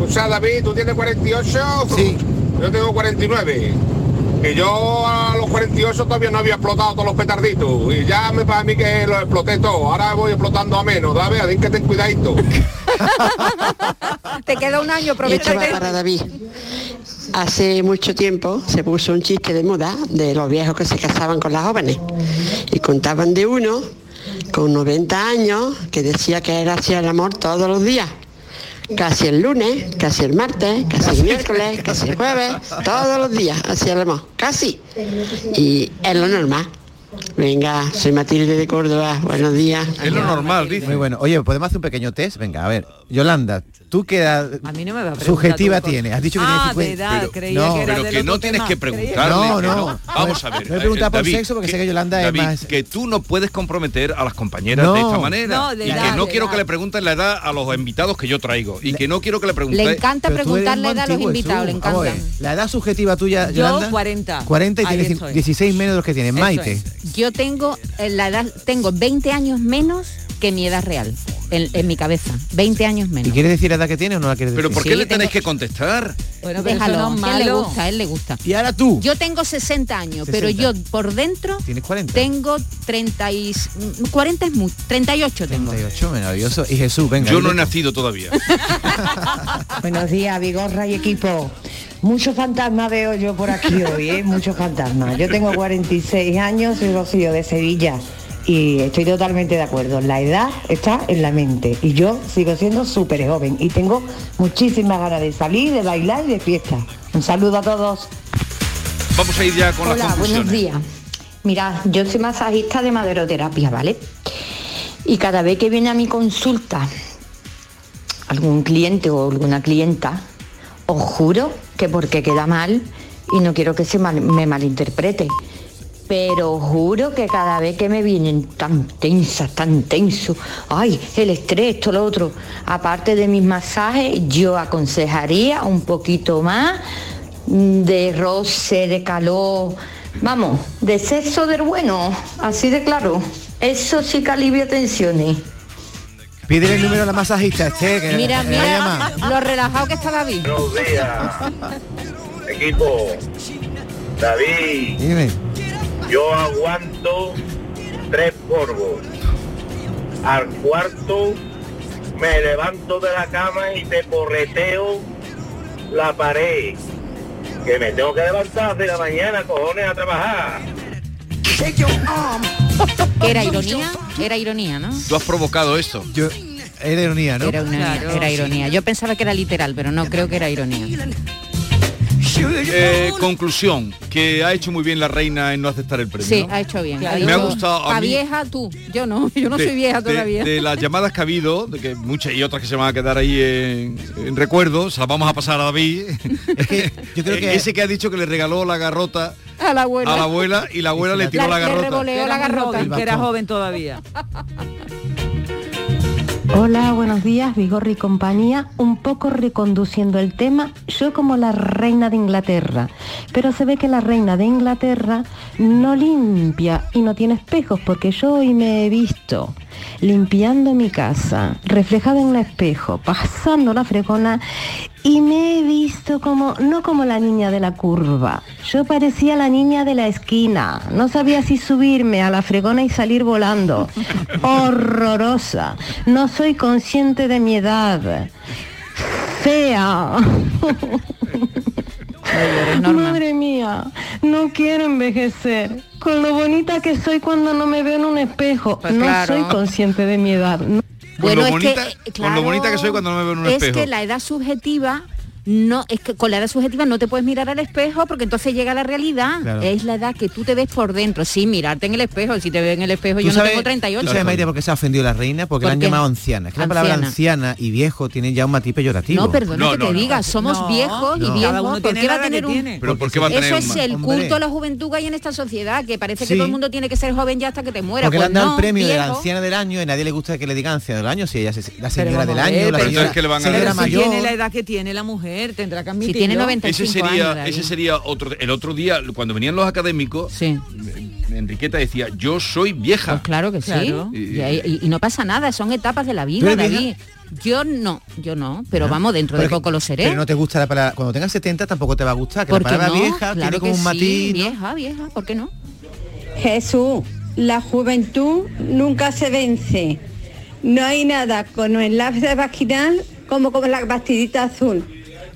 Escucha, David, ¿tú tienes 48? Sí. Yo tengo 49. Que yo a los 48 todavía no había explotado todos los petarditos. Y ya me para mí que lo exploté todo. Ahora voy explotando a menos, ¿sabes? Así que ten cuidadito. Te queda un año, Esto va aprovecha. para David. Hace mucho tiempo se puso un chiste de moda de los viejos que se casaban con las jóvenes y contaban de uno con 90 años que decía que él hacía el amor todos los días. Casi el lunes, casi el martes, casi el miércoles, casi el jueves, todos los días hacía el amor, casi. Y es lo normal. Venga, soy Matilde de Córdoba, buenos días. Es lo normal, dice. Muy bueno. Oye, ¿podemos hacer un pequeño test? Venga, a ver. Yolanda, ¿tú qué edad A mí no me va a preguntar subjetiva tienes? Has dicho que ah, tienes de 50. edad, creía no, que era Pero que no tienes tema. que preguntarle. No, que no. Vamos a ver. No he preguntado por David, sexo porque sé que Yolanda es más- que tú no puedes comprometer a las compañeras No. de esta manera. No, de y edad, que no de quiero edad. que le pregunten la edad a los invitados que yo traigo. Y que no quiero que le pregunten. Le encanta preguntarle muy edad a los invitados, le encanta. ver, La edad subjetiva tuya, Yo, Yolanda. 40. 40 y tienes estoy. 16 menos de los que tienes. Maite. Yo tengo eh, la edad, tengo 20 años menos que mi edad real, en, en mi cabeza. 20 años ¿Y menos. quieres decir la edad que tienes o no la quieres decir? Pero ¿por qué Sí, le tenéis tengo- que contestar? Bueno, pero Déjalo, no es él le malo. gusta, él le gusta. Y ahora tú. Yo tengo 60 años, pero 60. yo por dentro ¿Tienes 40? tengo 30 y... 40 es mucho, 38 tengo. 38, maravilloso. Y Jesús, venga. Yo no he nacido todavía. Buenos días, Vigorra y equipo. Muchos fantasmas veo yo por aquí hoy, ¿eh? Muchos fantasmas. Yo tengo 46 años, soy Rocío de Sevilla y estoy totalmente de acuerdo. La edad está en la mente y yo sigo siendo súper joven y tengo muchísimas ganas de salir, de bailar y de fiesta. Un saludo a todos. Vamos a ir ya con las Hola, conclusiones. buenos días. Mira, yo soy masajista de maderoterapia, ¿vale? Y cada vez que viene a mi consulta algún cliente o alguna clienta, os juro que porque queda mal y no quiero que se mal- me malinterprete, pero juro que cada vez que me vienen tan tensas, tan tenso, ay, el estrés, esto, lo otro, aparte de mis masajes, yo aconsejaría un poquito más de roce, de calor, Vamos, de sexo del bueno, así de claro. Eso sí que alivia tensiones. Pídele el número a la masajista, este, que Mira, que la mira lo relajado que está David. Buenos días, equipo. David, Dime. Yo aguanto tres polvos. Al cuarto me levanto de la cama y te porreteo la pared. Que me tengo que levantar de la mañana, cojones, a trabajar. Era ironía, era ironía, ¿no? Tú has provocado esto. Yo, era ironía, ¿no? Era, una- era ironía. Yo pensaba que era literal, pero no, creo que era ironía. Eh, conclusión, que ha hecho muy bien la reina en no aceptar el premio. Sí, ¿no? ha hecho bien. Me ha gustado a "Pa' mí- vieja tú. Yo no, yo no de- soy vieja todavía. De, las llamadas que ha habido, de que muchas y otras que se van a quedar ahí en, en recuerdo, se las vamos a pasar a David. yo creo que- Ese que ha dicho que le regaló la garrota a la abuela. a la abuela y la abuela le tiró la, garrota. revoleó la garrota. que era joven todavía. Hola, buenos días, Vigorri y compañía. Un poco reconduciendo el tema, yo como la reina de Inglaterra, pero se ve que la reina de Inglaterra no limpia y no tiene espejos, porque yo hoy me he visto limpiando mi casa, reflejada en un espejo, pasando la fregona y me he visto como, no como la niña de la curva, yo parecía la niña de la esquina, no sabía si subirme a la fregona y salir volando. Horrorosa, no soy consciente de mi edad. Fea. Madre mía, no quiero envejecer. Con lo bonita que soy cuando no me veo en un espejo. Pues no claro. soy consciente de mi edad. No- Con lo es bonita- que, con lo bonita que soy cuando no me veo en un es espejo. que la edad subjetiva no es que con la edad subjetiva no te puedes mirar al espejo porque entonces llega la realidad Claro. es la edad que tú te ves por dentro sin mirarte en el espejo si te ves en el espejo ¿Tú yo no sabes- tengo 38 ¿Tú sabes, Maite, por qué se ha ofendido la reina? Porque la ¿Por han qué? llamado anciana. Es que la palabra Anciana. anciana y viejo tienen ya un matiz peyorativo. no perdona que te diga somos No, viejos y no. viejos ¿por tiene qué la va a tener un tiene. Pero ¿por qué va a tener eso un es el Hombre. culto a la juventud que hay en esta sociedad que parece que Sí. todo el mundo tiene que ser joven ya hasta que te muera Porque le pues han dado no, el premio de la anciana del año y a nadie le gusta que le digan anciana del año, si ella es la señora del año, la señora, mayor. tiene la edad que tiene la mujer, tendrá que admitirlo. tiene 90 Ese 25 sería, años, ese sería otro. El otro día, cuando venían los académicos, Sí. Enriqueta decía, yo soy vieja. Pues claro que sí. Claro. Y, y- y no pasa nada, son etapas de la ¿Tú vida, David. Yo no, yo no, pero vamos, dentro Pero de que- poco lo seré. Pero no te gusta la palabra. Cuando tengas 70 tampoco te va a gustar. Que ¿Por la palabra no? vieja Claro tiene como que un matiz. sí, ¿no? vieja, vieja, ¿por qué no? Jesús, la juventud nunca se vence. No hay nada con el lápiz vaginal como con la pastillita azul.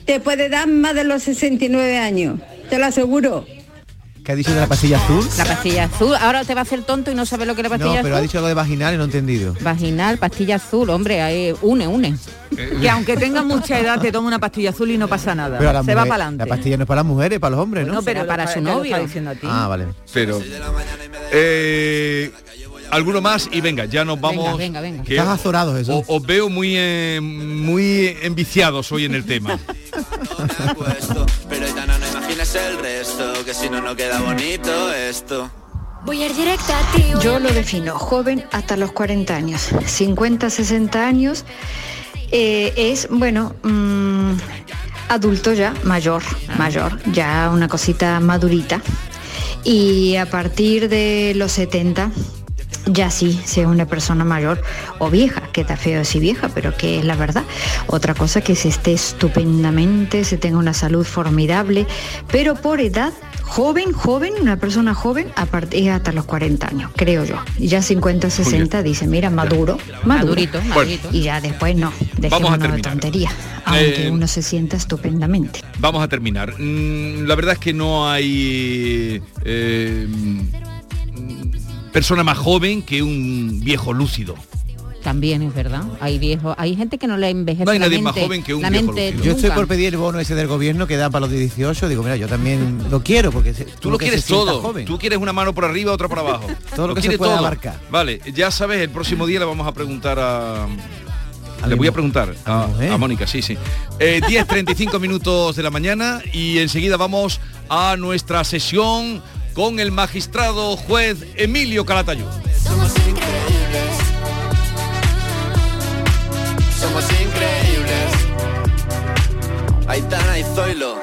Te puede dar más de los 69 años, te lo aseguro. ¿Qué ha dicho de la pastilla azul? La pastilla azul, ahora te va a hacer tonto y no sabes lo que es la No, pastilla pero ha azul. dicho algo de vaginal y no he entendido. Vaginal, pastilla azul, hombre, ahí, une, une. Que aunque tenga mucha edad te toma una pastilla azul y no pasa nada. La Se va para La adelante. pastilla no es para las mujeres, para los hombres, ¿no? No, pero para su novio. está diciendo a ti. Ah, vale. Pero. Eh, alguno más y venga, ya nos vamos. venga, venga. que Estás azorado, Jesús. o- Os veo muy eh, muy enviciados hoy en el tema. Pero no imagines el resto, que si no, no queda bonito esto. Voy a ir directa a ti. Yo lo defino joven hasta los 40 años. 50, 60 años eh, es, bueno, mm, adulto ya, mayor, mayor, ya una cosita madurita. Y a partir de los 70, ya sí, si es una persona mayor o vieja, que está feo decir vieja, pero que es la verdad. Otra cosa que se esté estupendamente, se tenga una salud formidable, pero por edad, joven, joven, una persona joven, a partir hasta los 40 años, creo yo. Y ya 50, 60 dice, mira, maduro, maduro. Madurito, madurito. Y ya después no, Vamos a dejémonos de terminar. tontería, aunque Eh, uno se sienta estupendamente. Vamos a terminar. Mm, la verdad es que no hay eh, persona más joven que un viejo lúcido. También es verdad. Hay viejos, hay gente que no le envejece No hay la nadie más joven que un viejo lúcido. Yo estoy por pedir el bono ese del gobierno que da para los de 18. Digo, mira, yo también lo quiero porque se- Tú lo que quieres se todo. joven. Tú quieres una mano por arriba, otra por abajo. Todo lo que se quieres pueda abarcar. Vale, ya sabes, el próximo día le vamos a preguntar a. Le voy a preguntar a, Mónica, sí, sí. Eh, 10, 35 minutos de la mañana y enseguida vamos a nuestra sesión con el magistrado juez Emilio Calatayud. Somos increíbles. Somos increíbles. Aitana y Zoilo.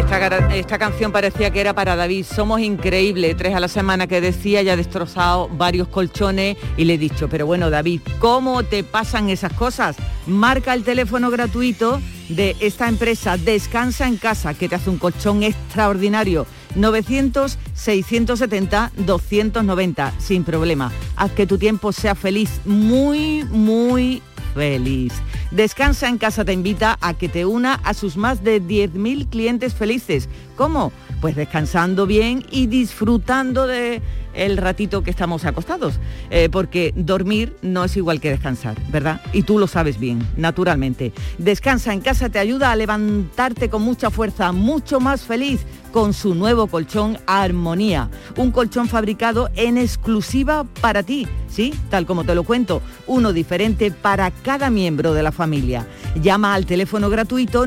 Esta, esta canción parecía que era para David. Somos increíbles. Tres a la semana que decía, ya ha destrozado varios colchones y le he dicho, pero bueno, David, ¿cómo te pasan esas cosas? Marca el teléfono gratuito de esta empresa Descansa en casa, que te hace un colchón extraordinario. 900-670-290, sin problema. Haz que tu tiempo sea feliz, muy, muy feliz. Descansa en casa te invita a que te una a sus más de 10.000 clientes felices. ¿Cómo? Pues descansando bien y disfrutando de el ratito que estamos acostados. Eh, porque dormir no es igual que descansar, ¿verdad? Y tú lo sabes bien, naturalmente. Descansa en casa te ayuda a levantarte con mucha fuerza, mucho más feliz con su nuevo colchón Armonía, un colchón fabricado en exclusiva para ti, ¿sí? Tal como te lo cuento, uno diferente para cada miembro de la familia. Llama al teléfono gratuito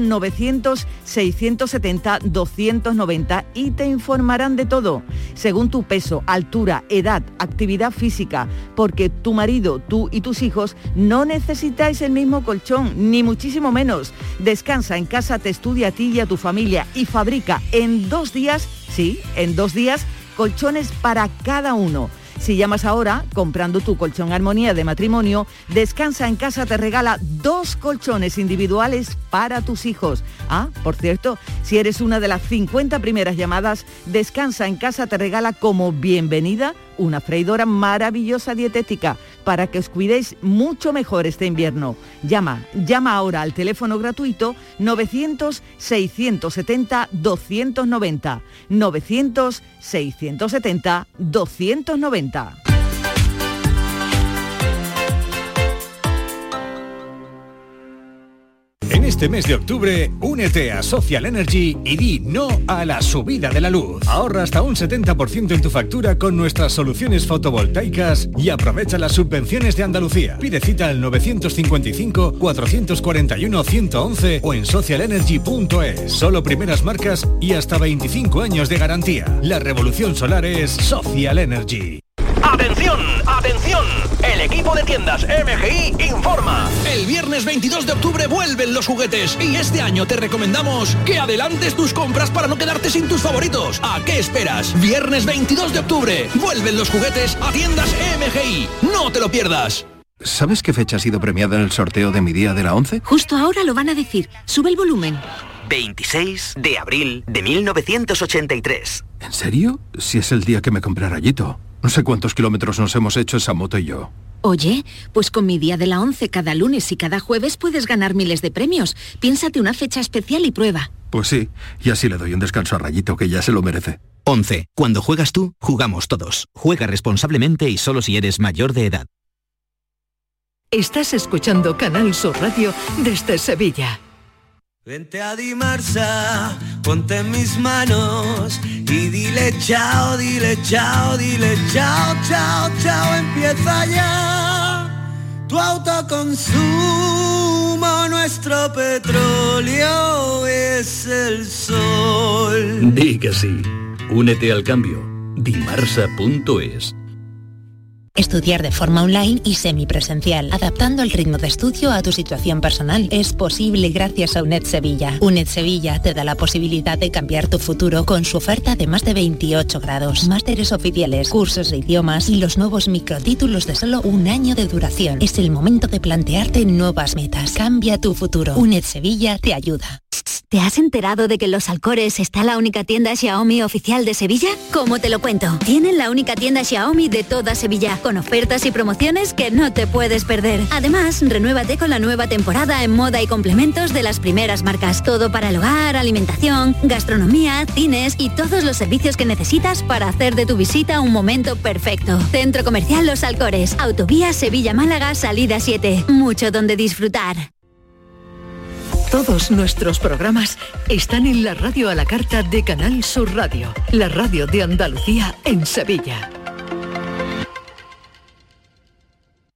900-670-290 y te informarán de todo, según tu peso, altura, edad, actividad física, porque tu marido, tú y tus hijos no necesitáis el mismo colchón, ni muchísimo menos. Descansa en casa, te estudia a ti y a tu familia y fabrica en dos días, sí, en dos días, colchones para cada uno. Si llamas ahora, comprando tu colchón armonía de matrimonio, Descansa en casa te regala dos colchones individuales para tus hijos. Ah, por cierto, si eres una de las 50 primeras llamadas, Descansa en casa te regala como bienvenida una freidora maravillosa dietética para que os cuidéis mucho mejor este invierno. Llama, llama ahora al teléfono gratuito 900-670-290. 900-670-290. Este mes de octubre, únete a Social Energy y di no a la subida de la luz. Ahorra hasta un 70% en tu factura con nuestras soluciones fotovoltaicas y aprovecha las subvenciones de Andalucía. Pide cita al 955-441-111 o en socialenergy.es. Solo primeras marcas y hasta 25 años de garantía. La revolución solar es Social Energy. El equipo de tiendas MGI informa. El viernes 22 de octubre vuelven los juguetes y este año te recomendamos que adelantes tus compras para no quedarte sin tus favoritos. ¿A qué esperas? Viernes 22 de octubre vuelven los juguetes a tiendas MGI. No te lo pierdas. ¿Sabes qué fecha ha sido premiada en el sorteo de mi día de la 11? Justo ahora lo van a decir. Sube el volumen. 26 de abril de 1983. ¿En serio? Si es el día que me compré rayito. No sé cuántos kilómetros nos hemos hecho esa moto y yo. Oye, pues con mi día de la 11 cada lunes y cada jueves puedes ganar miles de premios. Piénsate una fecha especial y prueba. Pues sí, y así le doy un descanso a Rayito que ya se lo merece. 11. Cuando juegas tú, jugamos todos. Juega responsablemente y solo si eres mayor de edad. Estás escuchando Canal Sur Radio desde Sevilla. Vente a Dimarsa, ponte en mis manos y dile chao, dile chao, dile chao, chao, chao, empieza ya. Tu autoconsumo, nuestro petróleo es el sol. Di que sí. Únete al cambio. Dimarsa.es Estudiar de forma online y semipresencial, adaptando el ritmo de estudio a tu situación personal. Es posible gracias a UNED Sevilla. UNED Sevilla te da la posibilidad de cambiar tu futuro con su oferta de más de 28 grados, másteres oficiales, cursos de idiomas y los nuevos microtítulos de solo un año de duración. Es el momento de plantearte nuevas metas. Cambia tu futuro. UNED Sevilla te ayuda. ¿Te has enterado de que en Los Alcores está la única tienda Xiaomi oficial de Sevilla? ¿Cómo te lo cuento? Tienen la única tienda Xiaomi de toda Sevilla, con ofertas y promociones que no te puedes perder. Además, renuévate con la nueva temporada en moda y complementos de las primeras marcas. Todo para el hogar, alimentación, gastronomía, cines y todos los servicios que necesitas para hacer de tu visita un momento perfecto. Centro Comercial Los Alcores, Autovía Sevilla-Málaga, salida 7. Mucho donde disfrutar. Todos nuestros programas están en la radio a la carta de Canal Sur Radio, la radio de Andalucía en Sevilla.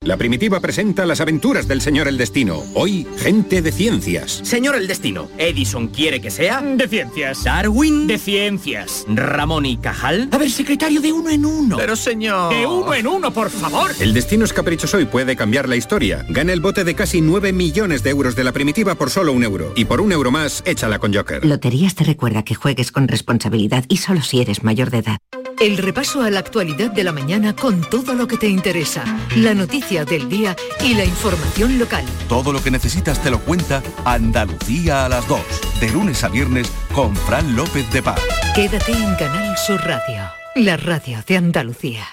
La Primitiva presenta las aventuras del señor El Destino. Hoy, gente de ciencias. Señor El Destino, Edison quiere que sea... De ciencias. Darwin... De ciencias. Ramón y Cajal... A ver, secretario de uno en uno. Pero señor... De uno en uno, por favor. El destino es caprichoso y puede cambiar la historia. Gana el bote de casi 9 millones de euros de la Primitiva por solo un euro. Y por un euro más, échala con Joker. Loterías te recuerda que juegues con responsabilidad y solo si eres mayor de edad. El repaso a la actualidad de la mañana con todo lo que te interesa, la noticia del día y la información local. Todo lo que necesitas te lo cuenta Andalucía a las 2, de lunes a viernes con Fran López de Paz. Quédate en Canal Sur Radio, la radio de Andalucía.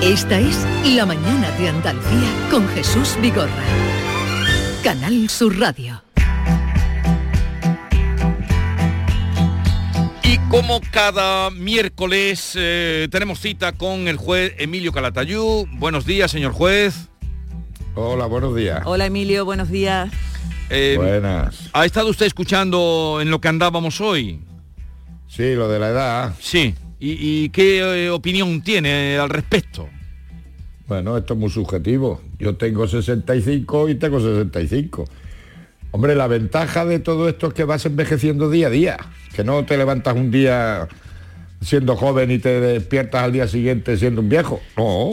Esta es La mañana de Andalucía con Jesús Vigorra. Canal Sur Radio. Como cada miércoles eh, tenemos cita con el juez Emilio Calatayú. Buenos días, señor juez. Hola, buenos días. Hola Emilio, buenos días. Eh, Buenas. ¿Ha estado usted escuchando en lo que andábamos hoy? Sí, lo de la edad. Sí. ¿Y, y qué eh, opinión tiene al respecto? Bueno, esto es muy subjetivo. Yo tengo 65 y tengo 65. Hombre, la ventaja de todo esto es que vas envejeciendo día a día, que no te levantas un día siendo joven y te despiertas al día siguiente siendo un viejo. No,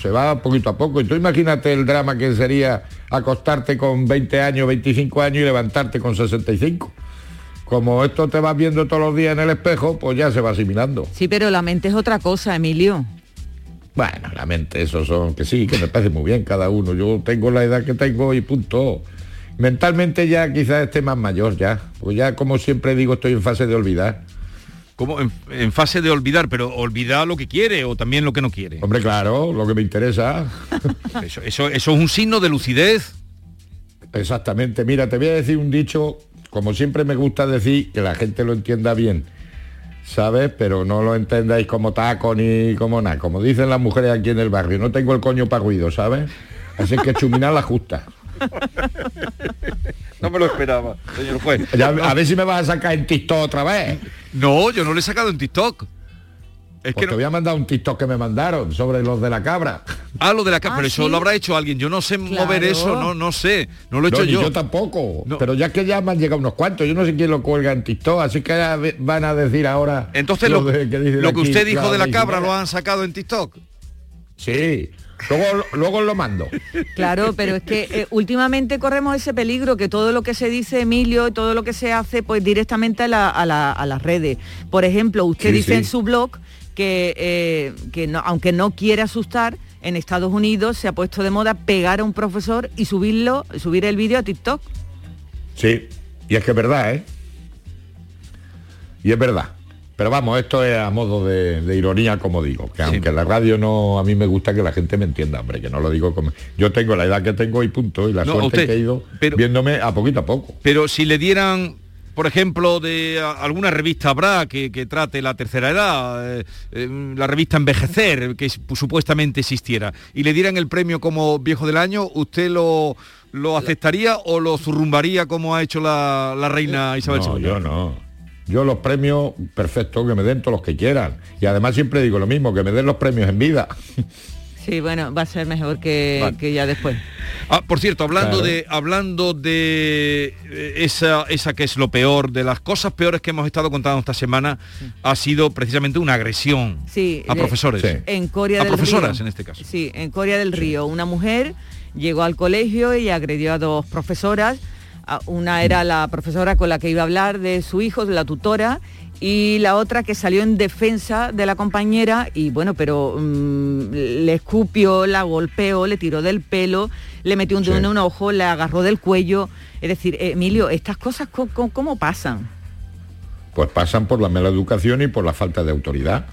se va poquito a poco. Y tú imagínate el drama que sería acostarte con 20 años, 25 años y levantarte con 65. Como esto te vas viendo todos los días en el espejo, pues ya se va asimilando. Sí, pero la mente es otra cosa, Emilio. Bueno, la mente, esos son, que sí, que me parece muy bien cada uno. Yo tengo la edad que tengo y punto. Mentalmente ya quizás esté más mayor ya. Pues ya como siempre digo, estoy en fase de olvidar. Como en, en fase de olvidar, pero olvidar lo que quiere o también lo que no quiere. Hombre, claro, lo que me interesa. Eso, eso, eso es un signo de lucidez. Exactamente. Mira, te voy a decir un dicho, como siempre me gusta decir, que la gente lo entienda bien. ¿Sabes? Pero no lo entendáis como taco ni como nada. Como dicen las mujeres aquí en el barrio, no tengo el coño para ruido, ¿sabes? Así que chuminar la justa. No me lo esperaba, señor juez. Ya, a ver si me vas a sacar en TikTok otra vez. No, yo no le he sacado en TikTok. Es que te voy a mandar un TikTok que me mandaron sobre los de la cabra. Ah, lo de la cabra, Ah, pero eso lo habrá hecho alguien. Yo no sé mover eso, no, no sé. No lo he No, hecho yo. yo tampoco. Pero ya que ya me han llegado unos cuantos, yo no sé quién lo cuelga en TikTok, así que van a decir ahora. Entonces lo, de- que lo que usted dijo de la cabra lo han sacado en TikTok. Sí. Luego, luego lo mando. Claro, pero es que eh, últimamente corremos ese peligro que todo lo que se dice Emilio todo lo que se hace pues directamente a, la- a la- a las redes. Por ejemplo, usted Sí, dice sí. en su blog que, eh, que no- aunque no quiere asustar, en Estados Unidos se ha puesto de moda pegar a un profesor y subirlo, subir el vídeo a TikTok. Sí. Y es que es verdad, ¿eh? Y es verdad. Pero vamos, esto es a modo de, de ironía, como digo, que aunque la radio no, a mí me gusta que la gente me entienda, hombre, que no lo digo como... Yo tengo la edad que tengo y punto, y la No, suerte usted, que he ido viéndome a poquito a poco. Pero si le dieran, por ejemplo, de a- alguna revista habrá que, que trate la tercera edad, eh, eh, la revista Envejecer, que es- supuestamente existiera, y le dieran el premio como viejo del año, ¿usted lo, lo aceptaría o lo zurrumbaría como ha hecho la, la reina Isabel No, II? yo no. Yo los premios, perfecto, que me den todos los que quieran. Y además siempre digo lo mismo, que me den los premios en vida. Sí, bueno, va a ser mejor que, Vale. que ya después. Ah, por cierto, hablando Claro. de hablando de eh, esa, esa que es lo peor, de las cosas peores que hemos estado contando esta semana, ha sido precisamente una agresión Sí, a de- profesores. En Corea a del profesoras Río. en este caso. Sí, en Corea del Río. Una mujer llegó al colegio y agredió a dos profesoras. A- Una era la profesora con la que iba a hablar de su hijo, la tutora, y la otra que salió en defensa de la compañera y bueno, pero mm, le escupió, la golpeó, le tiró del pelo, le metió un dedo en un ojo, le agarró del cuello. Es decir, Emilio, estas cosas co- co- ¿cómo pasan? Pues pasan por la mala educación y por la falta de autoridad.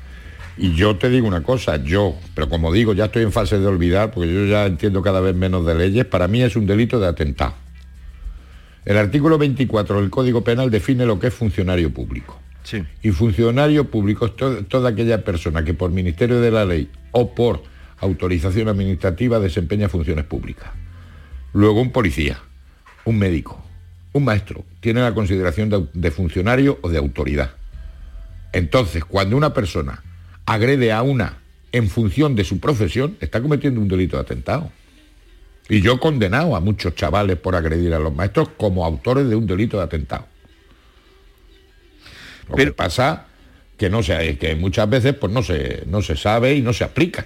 Y yo te digo una cosa, yo, pero como digo, ya estoy en fase de olvidar, porque yo ya entiendo cada vez menos de leyes, para mí es un delito de atentado. El artículo 24 del Código Penal define lo que es funcionario público. Sí. Y funcionario público es to- toda aquella persona que por ministerio de la ley o por autorización administrativa desempeña funciones públicas. Luego un policía, un médico, un maestro, tiene la consideración de, de funcionario o de autoridad. Entonces, cuando una persona agrede a una en función de su profesión, está cometiendo un delito de atentado. Y yo he condenado a muchos chavales por agredir a los maestros como autores de un delito de atentado. Lo que pasa que no sé, que muchas veces pues no se, no se sabe y no se aplica.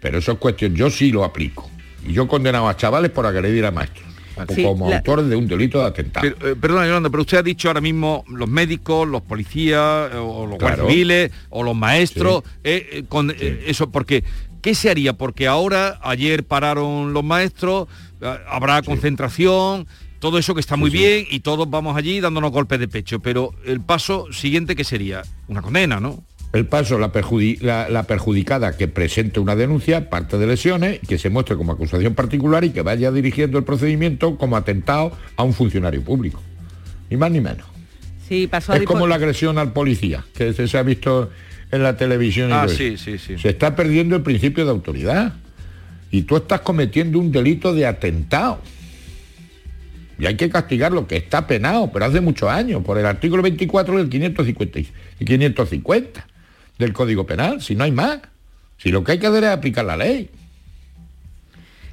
Pero eso es cuestión, yo sí lo aplico. Y yo he condenado a chavales por agredir a maestros. Sí, como la- autores de un delito de atentado. Pero, eh, perdona, Yolanda, pero usted ha dicho ahora mismo los médicos, los policías, o los guardias Claro. civiles, o los maestros, eh, eh, con eh, eso, porque ¿qué se haría? Porque ahora, ayer pararon los maestros, eh, habrá concentración, todo eso que está muy bien y todos vamos allí dándonos golpes de pecho, pero el paso siguiente que sería una condena, ¿no? El paso, la, perjudi- la- la perjudicada que presente una denuncia, parte de lesiones, que se muestre como acusación particular y que vaya dirigiendo el procedimiento como atentado a un funcionario público. Ni más ni menos. Sí, pasó a Es como la agresión al policía, que se, se ha visto en la televisión. y Ah, sí, sí, sí. Se está perdiendo el principio de autoridad. Y tú estás cometiendo un delito de atentado. Y hay que castigarlo, que está penado, pero hace muchos años, por el artículo 24 del 550 y 550 del Código Penal, si no hay más. Si lo que hay que hacer es aplicar la ley.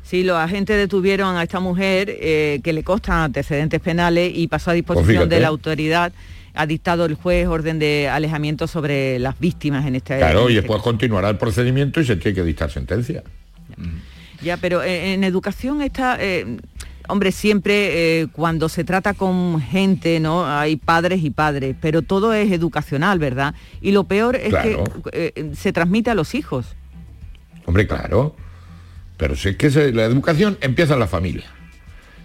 Sí, los agentes detuvieron a esta mujer eh, que le constan antecedentes penales y pasó a disposición Pues de la autoridad. Ha dictado el juez orden de alejamiento sobre las víctimas en este Claro, en y este después continuará el procedimiento y se tiene que dictar sentencia. Ya, pero eh, en educación está, eh, hombre, siempre eh, cuando se trata con gente, ¿no? Hay padres y padres, pero todo es educacional, ¿verdad? Y lo peor es Claro. que eh, se transmite a los hijos. Hombre, claro. Pero si es que se- la educación empieza en la familia.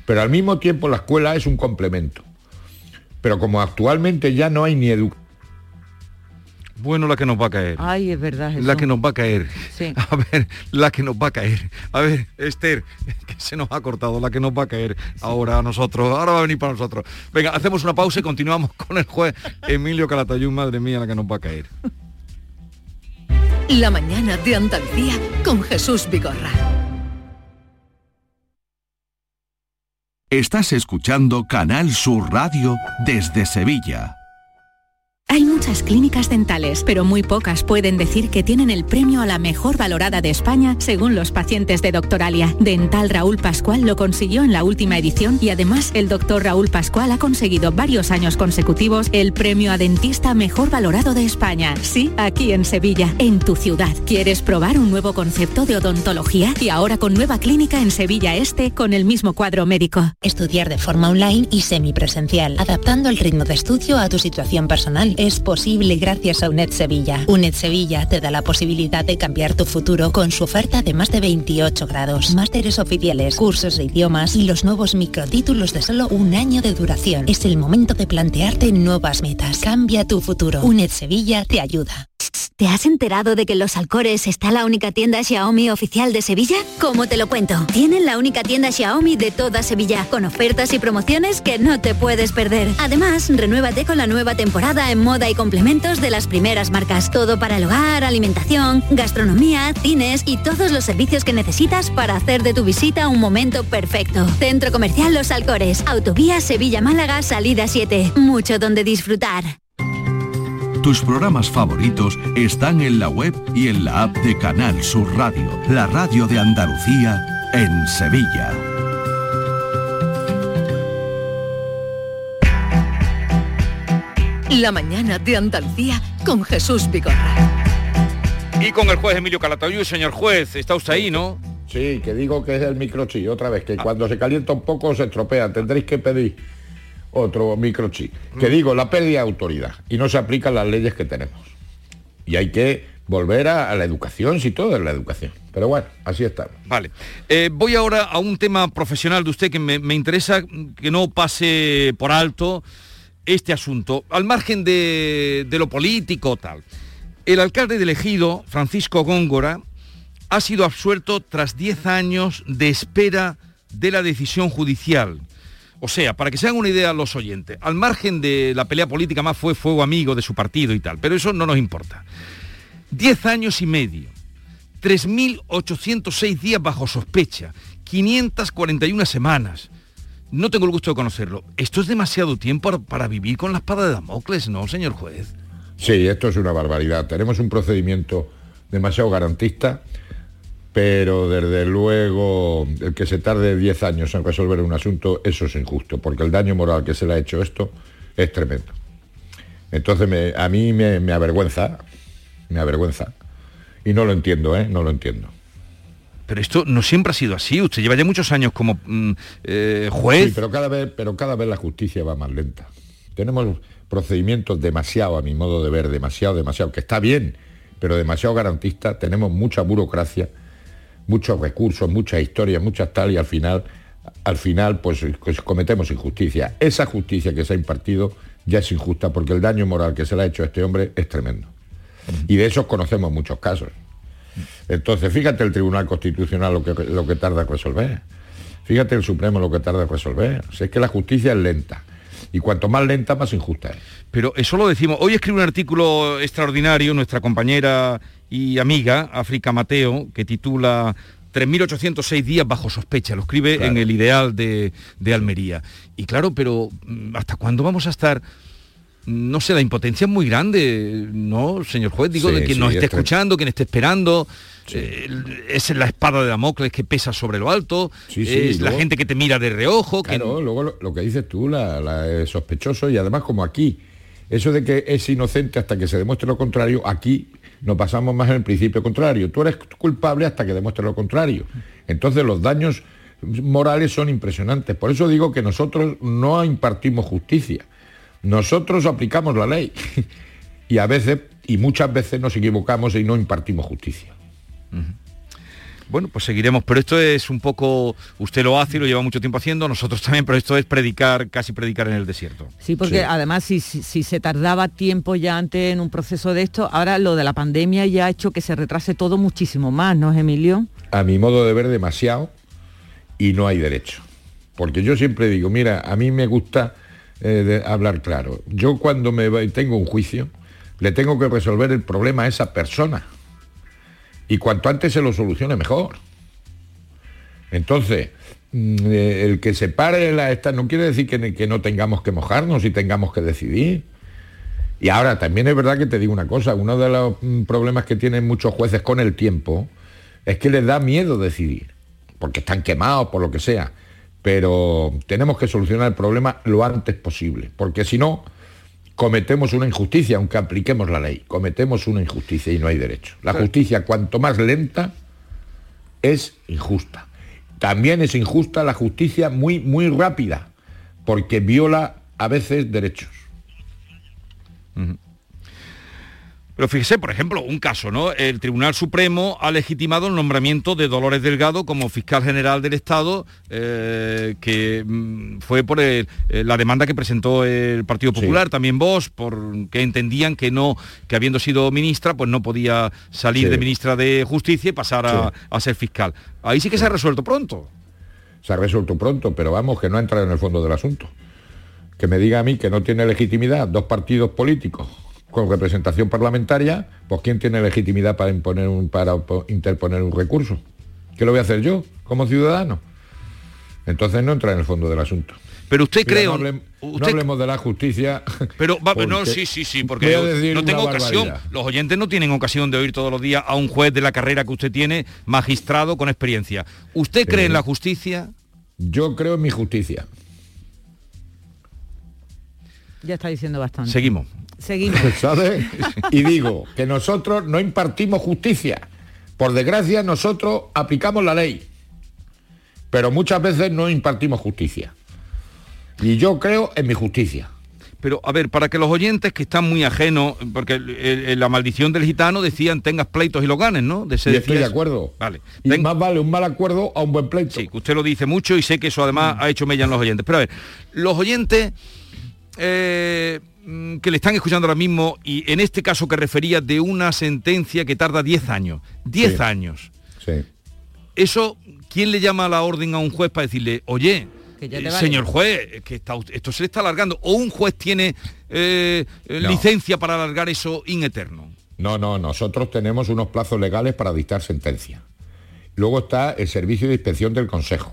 Pero al mismo tiempo la escuela es un complemento. Pero como actualmente ya no hay ni educación. Bueno, la que nos va a caer. Ay, es verdad. La que nos va a caer. Sí. A ver, la que nos va a caer. A ver, Esther, que se nos ha cortado, la que nos va a caer ahora a nosotros. Ahora va a venir para nosotros. Venga, hacemos una pausa y continuamos con el juez Emilio Calatayud. Madre mía, la que nos va a caer. La mañana de Andalucía con Jesús Vigorra. Estás escuchando Canal Sur Radio desde Sevilla. Hay muchas clínicas dentales, pero muy pocas pueden decir que tienen el premio a la mejor valorada de España según los pacientes de Doctoralia. Dental Raúl Pascual lo consiguió en la última edición y además el doctor Raúl Pascual ha conseguido varios años consecutivos el premio a dentista mejor valorado de España. Sí, aquí en Sevilla, en tu ciudad. ¿Quieres probar un nuevo concepto de odontología? Y ahora con nueva clínica en Sevilla Este con el mismo cuadro médico. Estudiar de forma online y semipresencial, adaptando el ritmo de estudio a tu situación personal. Es posible gracias a UNED Sevilla. UNED Sevilla te da la posibilidad de cambiar tu futuro con su oferta de más de 28 grados, másteres oficiales, cursos de idiomas y los nuevos microtítulos de solo un año de duración. Es el momento de plantearte nuevas metas. Cambia tu futuro. UNED Sevilla te ayuda. ¿Te has enterado de que Los Alcores está la única tienda Xiaomi oficial de Sevilla? ¿Cómo te lo cuento? Tienen la única tienda Xiaomi de toda Sevilla, con ofertas y promociones que no te puedes perder. Además, renuévate con la nueva temporada en moda y complementos de las primeras marcas. Todo para el hogar, alimentación, gastronomía, cines y todos los servicios que necesitas para hacer de tu visita un momento perfecto. Centro Comercial Los Alcores, Autovía Sevilla-Málaga, salida 7. Mucho donde disfrutar. Tus programas favoritos están en la web y en la app de Canal Sur Radio, la radio de Andalucía en Sevilla. La mañana de Andalucía con Jesús Vigorra. Y con el juez Emilio Calatayud, señor juez, está usted ahí, ¿no? Sí, que digo que es el microchip, otra vez, que cuando se calienta un poco se estropea, tendréis que pedir otro microchip. Que digo, la pérdida de autoridad y no se aplican las leyes que tenemos. Y hay que volver a, a la educación, si todo es la educación. Pero bueno, así estamos. Vale. Eh, voy ahora a un tema profesional de usted que me, me interesa que no pase por alto este asunto, al margen de, de lo político tal. El alcalde de Ejido, Francisco Góngora, ha sido absuelto tras 10 años de espera de la decisión judicial. O sea, para que se hagan una idea los oyentes, al margen de la pelea política más fue fuego amigo de su partido y tal, pero eso no nos importa. 10 años y medio, 3.806 días bajo sospecha, 541 semanas. No tengo el gusto de conocerlo. Esto es demasiado tiempo para vivir con la espada de Damocles, ¿no, señor juez? Sí, esto es una barbaridad. Tenemos un procedimiento demasiado garantista, pero desde luego el que se tarde 10 años en resolver un asunto, eso es injusto, porque el daño moral que se le ha hecho esto es tremendo. Entonces me- a mí me, me avergüenza, me avergüenza. Y no lo entiendo, ¿eh? No lo entiendo. Pero esto no siempre ha sido así. Usted lleva ya muchos años como mm, eh, juez. Sí, pero cada vez, pero cada vez la justicia va más lenta. Tenemos procedimientos demasiado, a mi modo de ver, demasiado, demasiado, que está bien, pero demasiado garantista. Tenemos mucha burocracia, muchos recursos, muchas historias, muchas tal, y al final, al final, pues, pues cometemos injusticia. Esa justicia que se ha impartido ya es injusta porque el daño moral que se le ha hecho a este hombre es tremendo. Y de esos conocemos muchos casos. Entonces, fíjate el Tribunal Constitucional lo que, lo que tarda en resolver. Fíjate el Supremo lo que tarda en resolver. Es que la justicia es lenta. Y cuanto más lenta, más injusta es. Pero eso lo decimos. Hoy escribe un artículo extraordinario nuestra compañera y amiga, África Mateo, que titula 3.806 días bajo sospecha. Lo escribe Claro. en el ideal de, de Almería. Y claro, pero mm, ¿hasta cuándo vamos a estar? No sé, la impotencia es muy grande, ¿no, señor juez? Digo, Sí, de quien sí, nos es esté escuchando, quien esté esperando. eh, es la espada de Damocles que pesa sobre lo alto. Sí, sí, es la gente que te mira de reojo. que- Claro, luego lo, lo que dices tú, la, la, sospechoso, y además como aquí, eso de que es inocente hasta que se demuestre lo contrario, aquí nos pasamos más en el principio contrario. Tú eres culpable hasta que demuestre lo contrario. Entonces los daños morales son impresionantes. Por eso digo que nosotros no impartimos justicia. Nosotros aplicamos la ley. y a veces, y muchas veces nos equivocamos y no impartimos justicia. Bueno, pues seguiremos, pero esto es un poco, usted lo hace y lo lleva mucho tiempo haciendo, nosotros también, pero esto es predicar, casi predicar en el desierto. Sí, porque además si, si- si se tardaba tiempo ya antes en un proceso de esto, ahora lo de la pandemia ya ha hecho que se retrase todo muchísimo más, ¿no, Emilio? a mi modo de ver demasiado y no hay derecho. Porque yo siempre digo, mira, a mí me gusta eh, de- hablar claro. Yo cuando me voy- tengo un juicio, le tengo que resolver el problema a esa persona. Y cuanto antes se lo solucione mejor. Entonces, mm, eh, el que se pare la esta no quiere decir que, que no tengamos que mojarnos y tengamos que decidir. Y ahora también es verdad que te digo una cosa, uno de los mm, problemas que tienen muchos jueces con el tiempo es que les da miedo decidir, porque están quemados, por lo que sea. Pero tenemos que solucionar el problema lo antes posible, porque si no, cometemos una injusticia, aunque apliquemos la ley. Cometemos una injusticia y no hay derecho. La justicia, cuanto más lenta, es injusta. También es injusta la justicia muy, muy rápida, porque viola a veces derechos. Pero fíjese, por ejemplo, un caso, ¿no? El Tribunal Supremo ha legitimado el nombramiento de Dolores Delgado como fiscal general del Estado, eh, que mm, fue por el- eh, la demanda que presentó el Partido Popular, también vos, por que entendían que no, que habiendo sido ministra, pues no podía salir Sí. de ministra de Justicia y pasar a, Sí. a ser fiscal. Ahí sí que se ha resuelto pronto. se ha resuelto pronto, pero vamos, que no ha entrado en el fondo del asunto. Que me diga a mí que no tiene legitimidad dos partidos políticos con representación parlamentaria, pues ¿quién tiene legitimidad para, imponer un, para po- interponer un recurso? ¿Qué lo voy a hacer yo como ciudadano? Entonces no entra en el fondo del asunto. Pero usted Mira, cree... no, hablemos de la justicia. Pero va, no, sí, sí, sí, porque decir no tengo ocasión. barbaridad. Los oyentes no tienen ocasión de oír todos los días a un juez de la carrera que usted tiene, magistrado con experiencia. ¿Usted cree en la justicia? Yo creo en mi justicia. Ya está diciendo bastante. Seguimos. Seguimos. ¿Sabes? Y digo que nosotros no impartimos justicia. Por desgracia, nosotros aplicamos la ley. Pero muchas veces no impartimos justicia. Y yo creo en mi justicia. Pero, a ver, para que los oyentes que están muy ajenos, porque el- el- la maldición del gitano decían tengas pleitos y los ganes, ¿no? De Y ser estoy de acuerdo. Vale. Y más vale un mal acuerdo a un buen pleito. Sí, que usted lo dice mucho y sé que eso además Mm. ha hecho mella en los oyentes. Pero a ver, los oyentes eh, que le están escuchando ahora mismo, y en este caso que refería de una sentencia que tarda 10 años. 10 Sí. años. Sí. Eso, ¿quién le llama a la orden a un juez para decirle, oye, eh, te vale"? señor juez, que está, esto se le está alargando? ¿O un juez tiene eh, eh, No. licencia para alargar eso in eterno? No, no, nosotros tenemos unos plazos legales para dictar sentencia. Luego está el servicio de inspección del Consejo.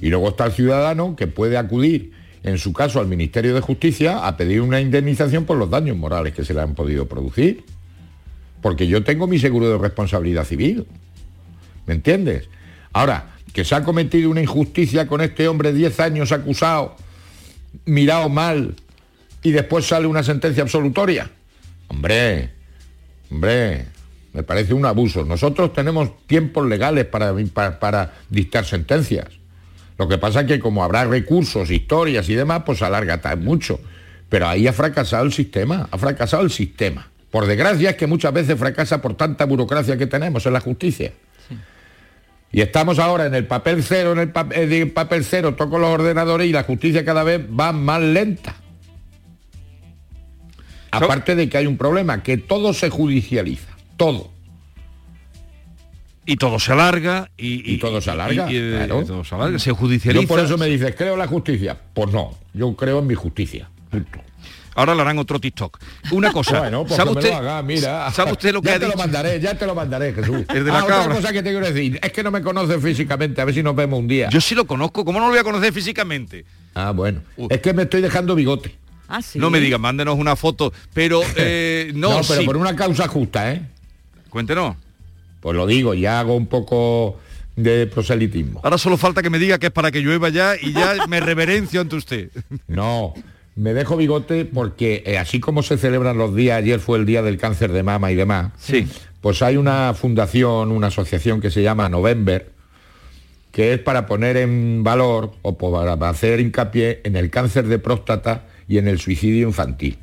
Y luego está el ciudadano que puede acudir, en su caso, al Ministerio de Justicia a pedir una indemnización por los daños morales que se le han podido producir. porque yo tengo mi seguro de responsabilidad civil. ¿Me entiendes? Ahora, que se ha cometido una injusticia con este hombre 10 años acusado, mirado mal, y después sale una sentencia absolutoria. Hombre, hombre, me parece un abuso. Nosotros tenemos tiempos legales para, para, para dictar sentencias. Lo que pasa es que como habrá recursos, historias y demás, pues alarga tan mucho. Pero ahí ha fracasado el sistema, ha fracasado el sistema. Por desgracia es que muchas veces fracasa por tanta burocracia que tenemos en la justicia. Y estamos ahora en el papel cero, en el pa- eh, papel cero, toco los ordenadores y la justicia cada vez va más lenta. Aparte de que hay un problema, que todo se judicializa, todo. Y todo se alarga y, Y todo se alarga, y- y, claro. todo se alarga, se judicializa. Yo por eso me dices, ¿creo en la justicia? Pues no, yo creo en mi justicia. punto. Ahora le harán otro TikTok. Una cosa, Bueno, pues ¿sabe usted? lo haga, mira. ¿Sabe usted lo que ya ha te dicho? lo mandaré, ya te lo mandaré, Jesús. El de la Ah, otra cosa que te quiero decir, es que no me conoces físicamente, a ver si nos vemos un día. Yo sí lo conozco, ¿cómo no lo voy a conocer físicamente? Ah, bueno. Es que me estoy dejando bigote. Ah, sí. No me diga, mándenos una foto, pero eh, no, No, pero sí. por una causa justa, ¿eh? Cuéntenos. Pues lo digo, ya hago un poco de proselitismo. Ahora solo falta que me diga que es para que llueva ya y ya me reverencio ante usted. No, me dejo bigote porque eh, así como se celebran los días, ayer fue el día del cáncer de mama y demás, sí. pues hay una fundación, una asociación que se llama November, que es para poner en valor o para hacer hincapié en el cáncer de próstata y en el suicidio infantil.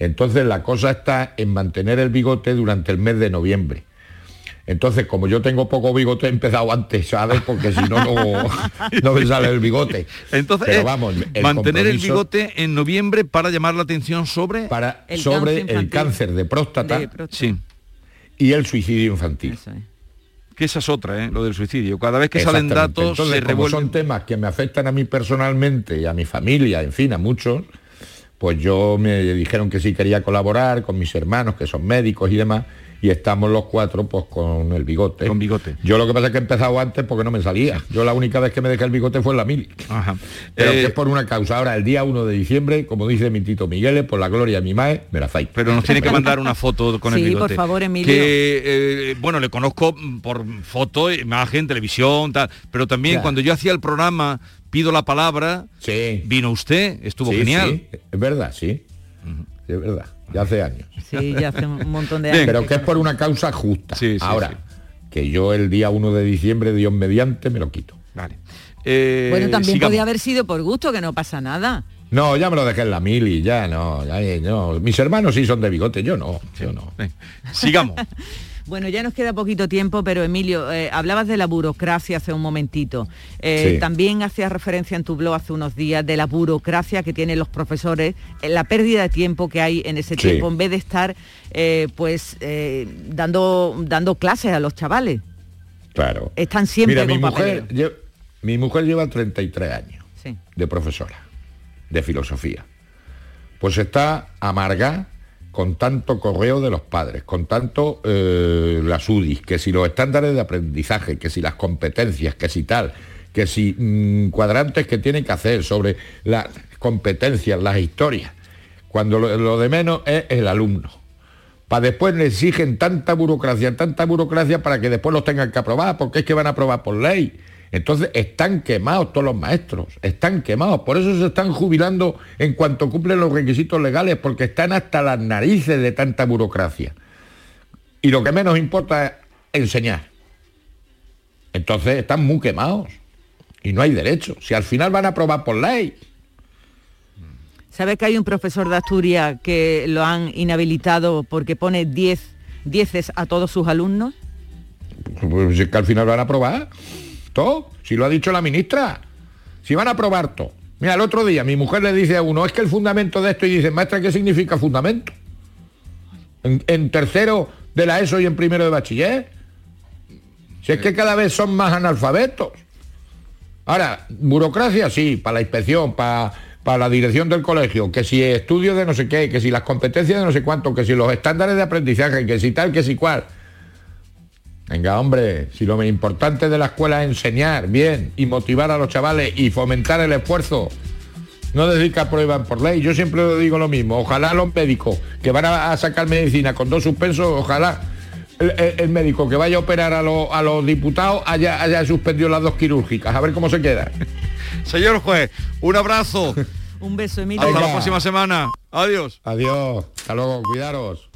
Entonces la cosa está en mantener el bigote durante el mes de noviembre. Entonces, como yo tengo poco bigote, he empezado antes, ¿sabes? Porque si no, no, no me sale el bigote. Entonces, Pero eh, vamos, el mantener el bigote en noviembre para llamar la atención sobre para El sobre cáncer el cáncer de próstata De próstata. Sí. y el suicidio infantil. Que esa es otra, ¿eh? lo del suicidio. Cada vez que salen datos Entonces, se como revuelven. son temas que me afectan a mí personalmente y a mi familia, en fin, a muchos, pues yo me dijeron que sí quería colaborar con mis hermanos, que son médicos y demás, y estamos los cuatro pues con el bigote. Con bigote. Yo lo que pasa es que he empezado antes porque no me salía. Yo la única vez que me dejé el bigote fue en la mil. Ajá. Pero Eh, que es por una causa. Ahora, el día 1 de diciembre, como dice mi tito Miguel, por la gloria de mi mae, me la fai. Pero nos tiene que mandar una foto con el Sí, bigote. por favor, Emilio. Que, eh, bueno, le conozco por foto, imagen, televisión, tal. Pero también Ya. cuando yo hacía el programa Pido la Palabra, Sí. vino usted, estuvo Sí, genial. sí, es verdad, sí. Sí, es verdad. Ya hace años. Sí, ya hace un montón de Bien, años. pero que es por una causa justa. Sí, sí, Ahora, sí. que yo el día 1 de diciembre, Dios mediante, me lo quito. Vale. Eh, Bueno, también sigamos. podía haber sido por gusto, que no pasa nada. No, ya me lo dejé en la mili, ya no, ya eh, no. Mis hermanos sí son de bigote, yo no, yo no. Sigamos. Bueno, ya nos queda poquito tiempo, pero Emilio, eh, hablabas de la burocracia hace un momentito. Eh, Sí. También hacías referencia en tu blog hace unos días de la burocracia que tienen los profesores, eh, la pérdida de tiempo que hay en ese Sí. tiempo, en vez de estar eh, pues dando, dando clases a los chavales. Claro. Están siempre Mira, mi con mujer, papeleo. lle- mi mujer lleva 33 años Sí. de profesora de filosofía. Pues está amarga con tanto correo de los padres, con tanto eh, las UDIs, que si los estándares de aprendizaje, que si las competencias, que si tal, que si mm, cuadrantes que tienen que hacer sobre las competencias, las historias, cuando lo, lo de menos es el alumno. Para después le exigen tanta burocracia, tanta burocracia para que después los tengan que aprobar, porque es que van a aprobar por ley. Entonces están quemados todos los maestros, están quemados. Por eso se están jubilando en cuanto cumplen los requisitos legales, porque están hasta las narices de tanta burocracia. Y lo que menos importa es enseñar. Entonces están muy quemados. Y no hay derecho. Si al final van a aprobar por ley. ¿Sabes que hay un profesor de Asturias que lo han inhabilitado porque pone 10 dieces a todos sus alumnos? Pues es que al final van a aprobar todo. Si lo ha dicho la ministra. Si van a aprobar todo. Mira, el otro día mi mujer le dice a uno, es que el fundamento de esto, y dice, maestra, ¿qué significa fundamento? En, tercero de la ESO y en primero de bachiller. Si es que cada vez son más analfabetos. Ahora, burocracia sí, para la inspección, para, para la dirección del colegio, que si estudios de no sé qué, que si las competencias de no sé cuánto, que si los estándares de aprendizaje, que si tal, que si cual. Venga, hombre, si lo más importante de la escuela es enseñar bien y motivar a los chavales y fomentar el esfuerzo, no decir que aprueban por ley. Yo siempre digo lo mismo. Ojalá los médicos que van a, sacar medicina con dos suspensos, ojalá el, el- el médico que vaya a operar a, los- a los diputados haya, haya suspendido las dos quirúrgicas. A ver cómo se queda. Señor juez, un abrazo. Un beso, Emilio. Hasta la próxima semana. Adiós. Adiós. Hasta luego. Cuidaros.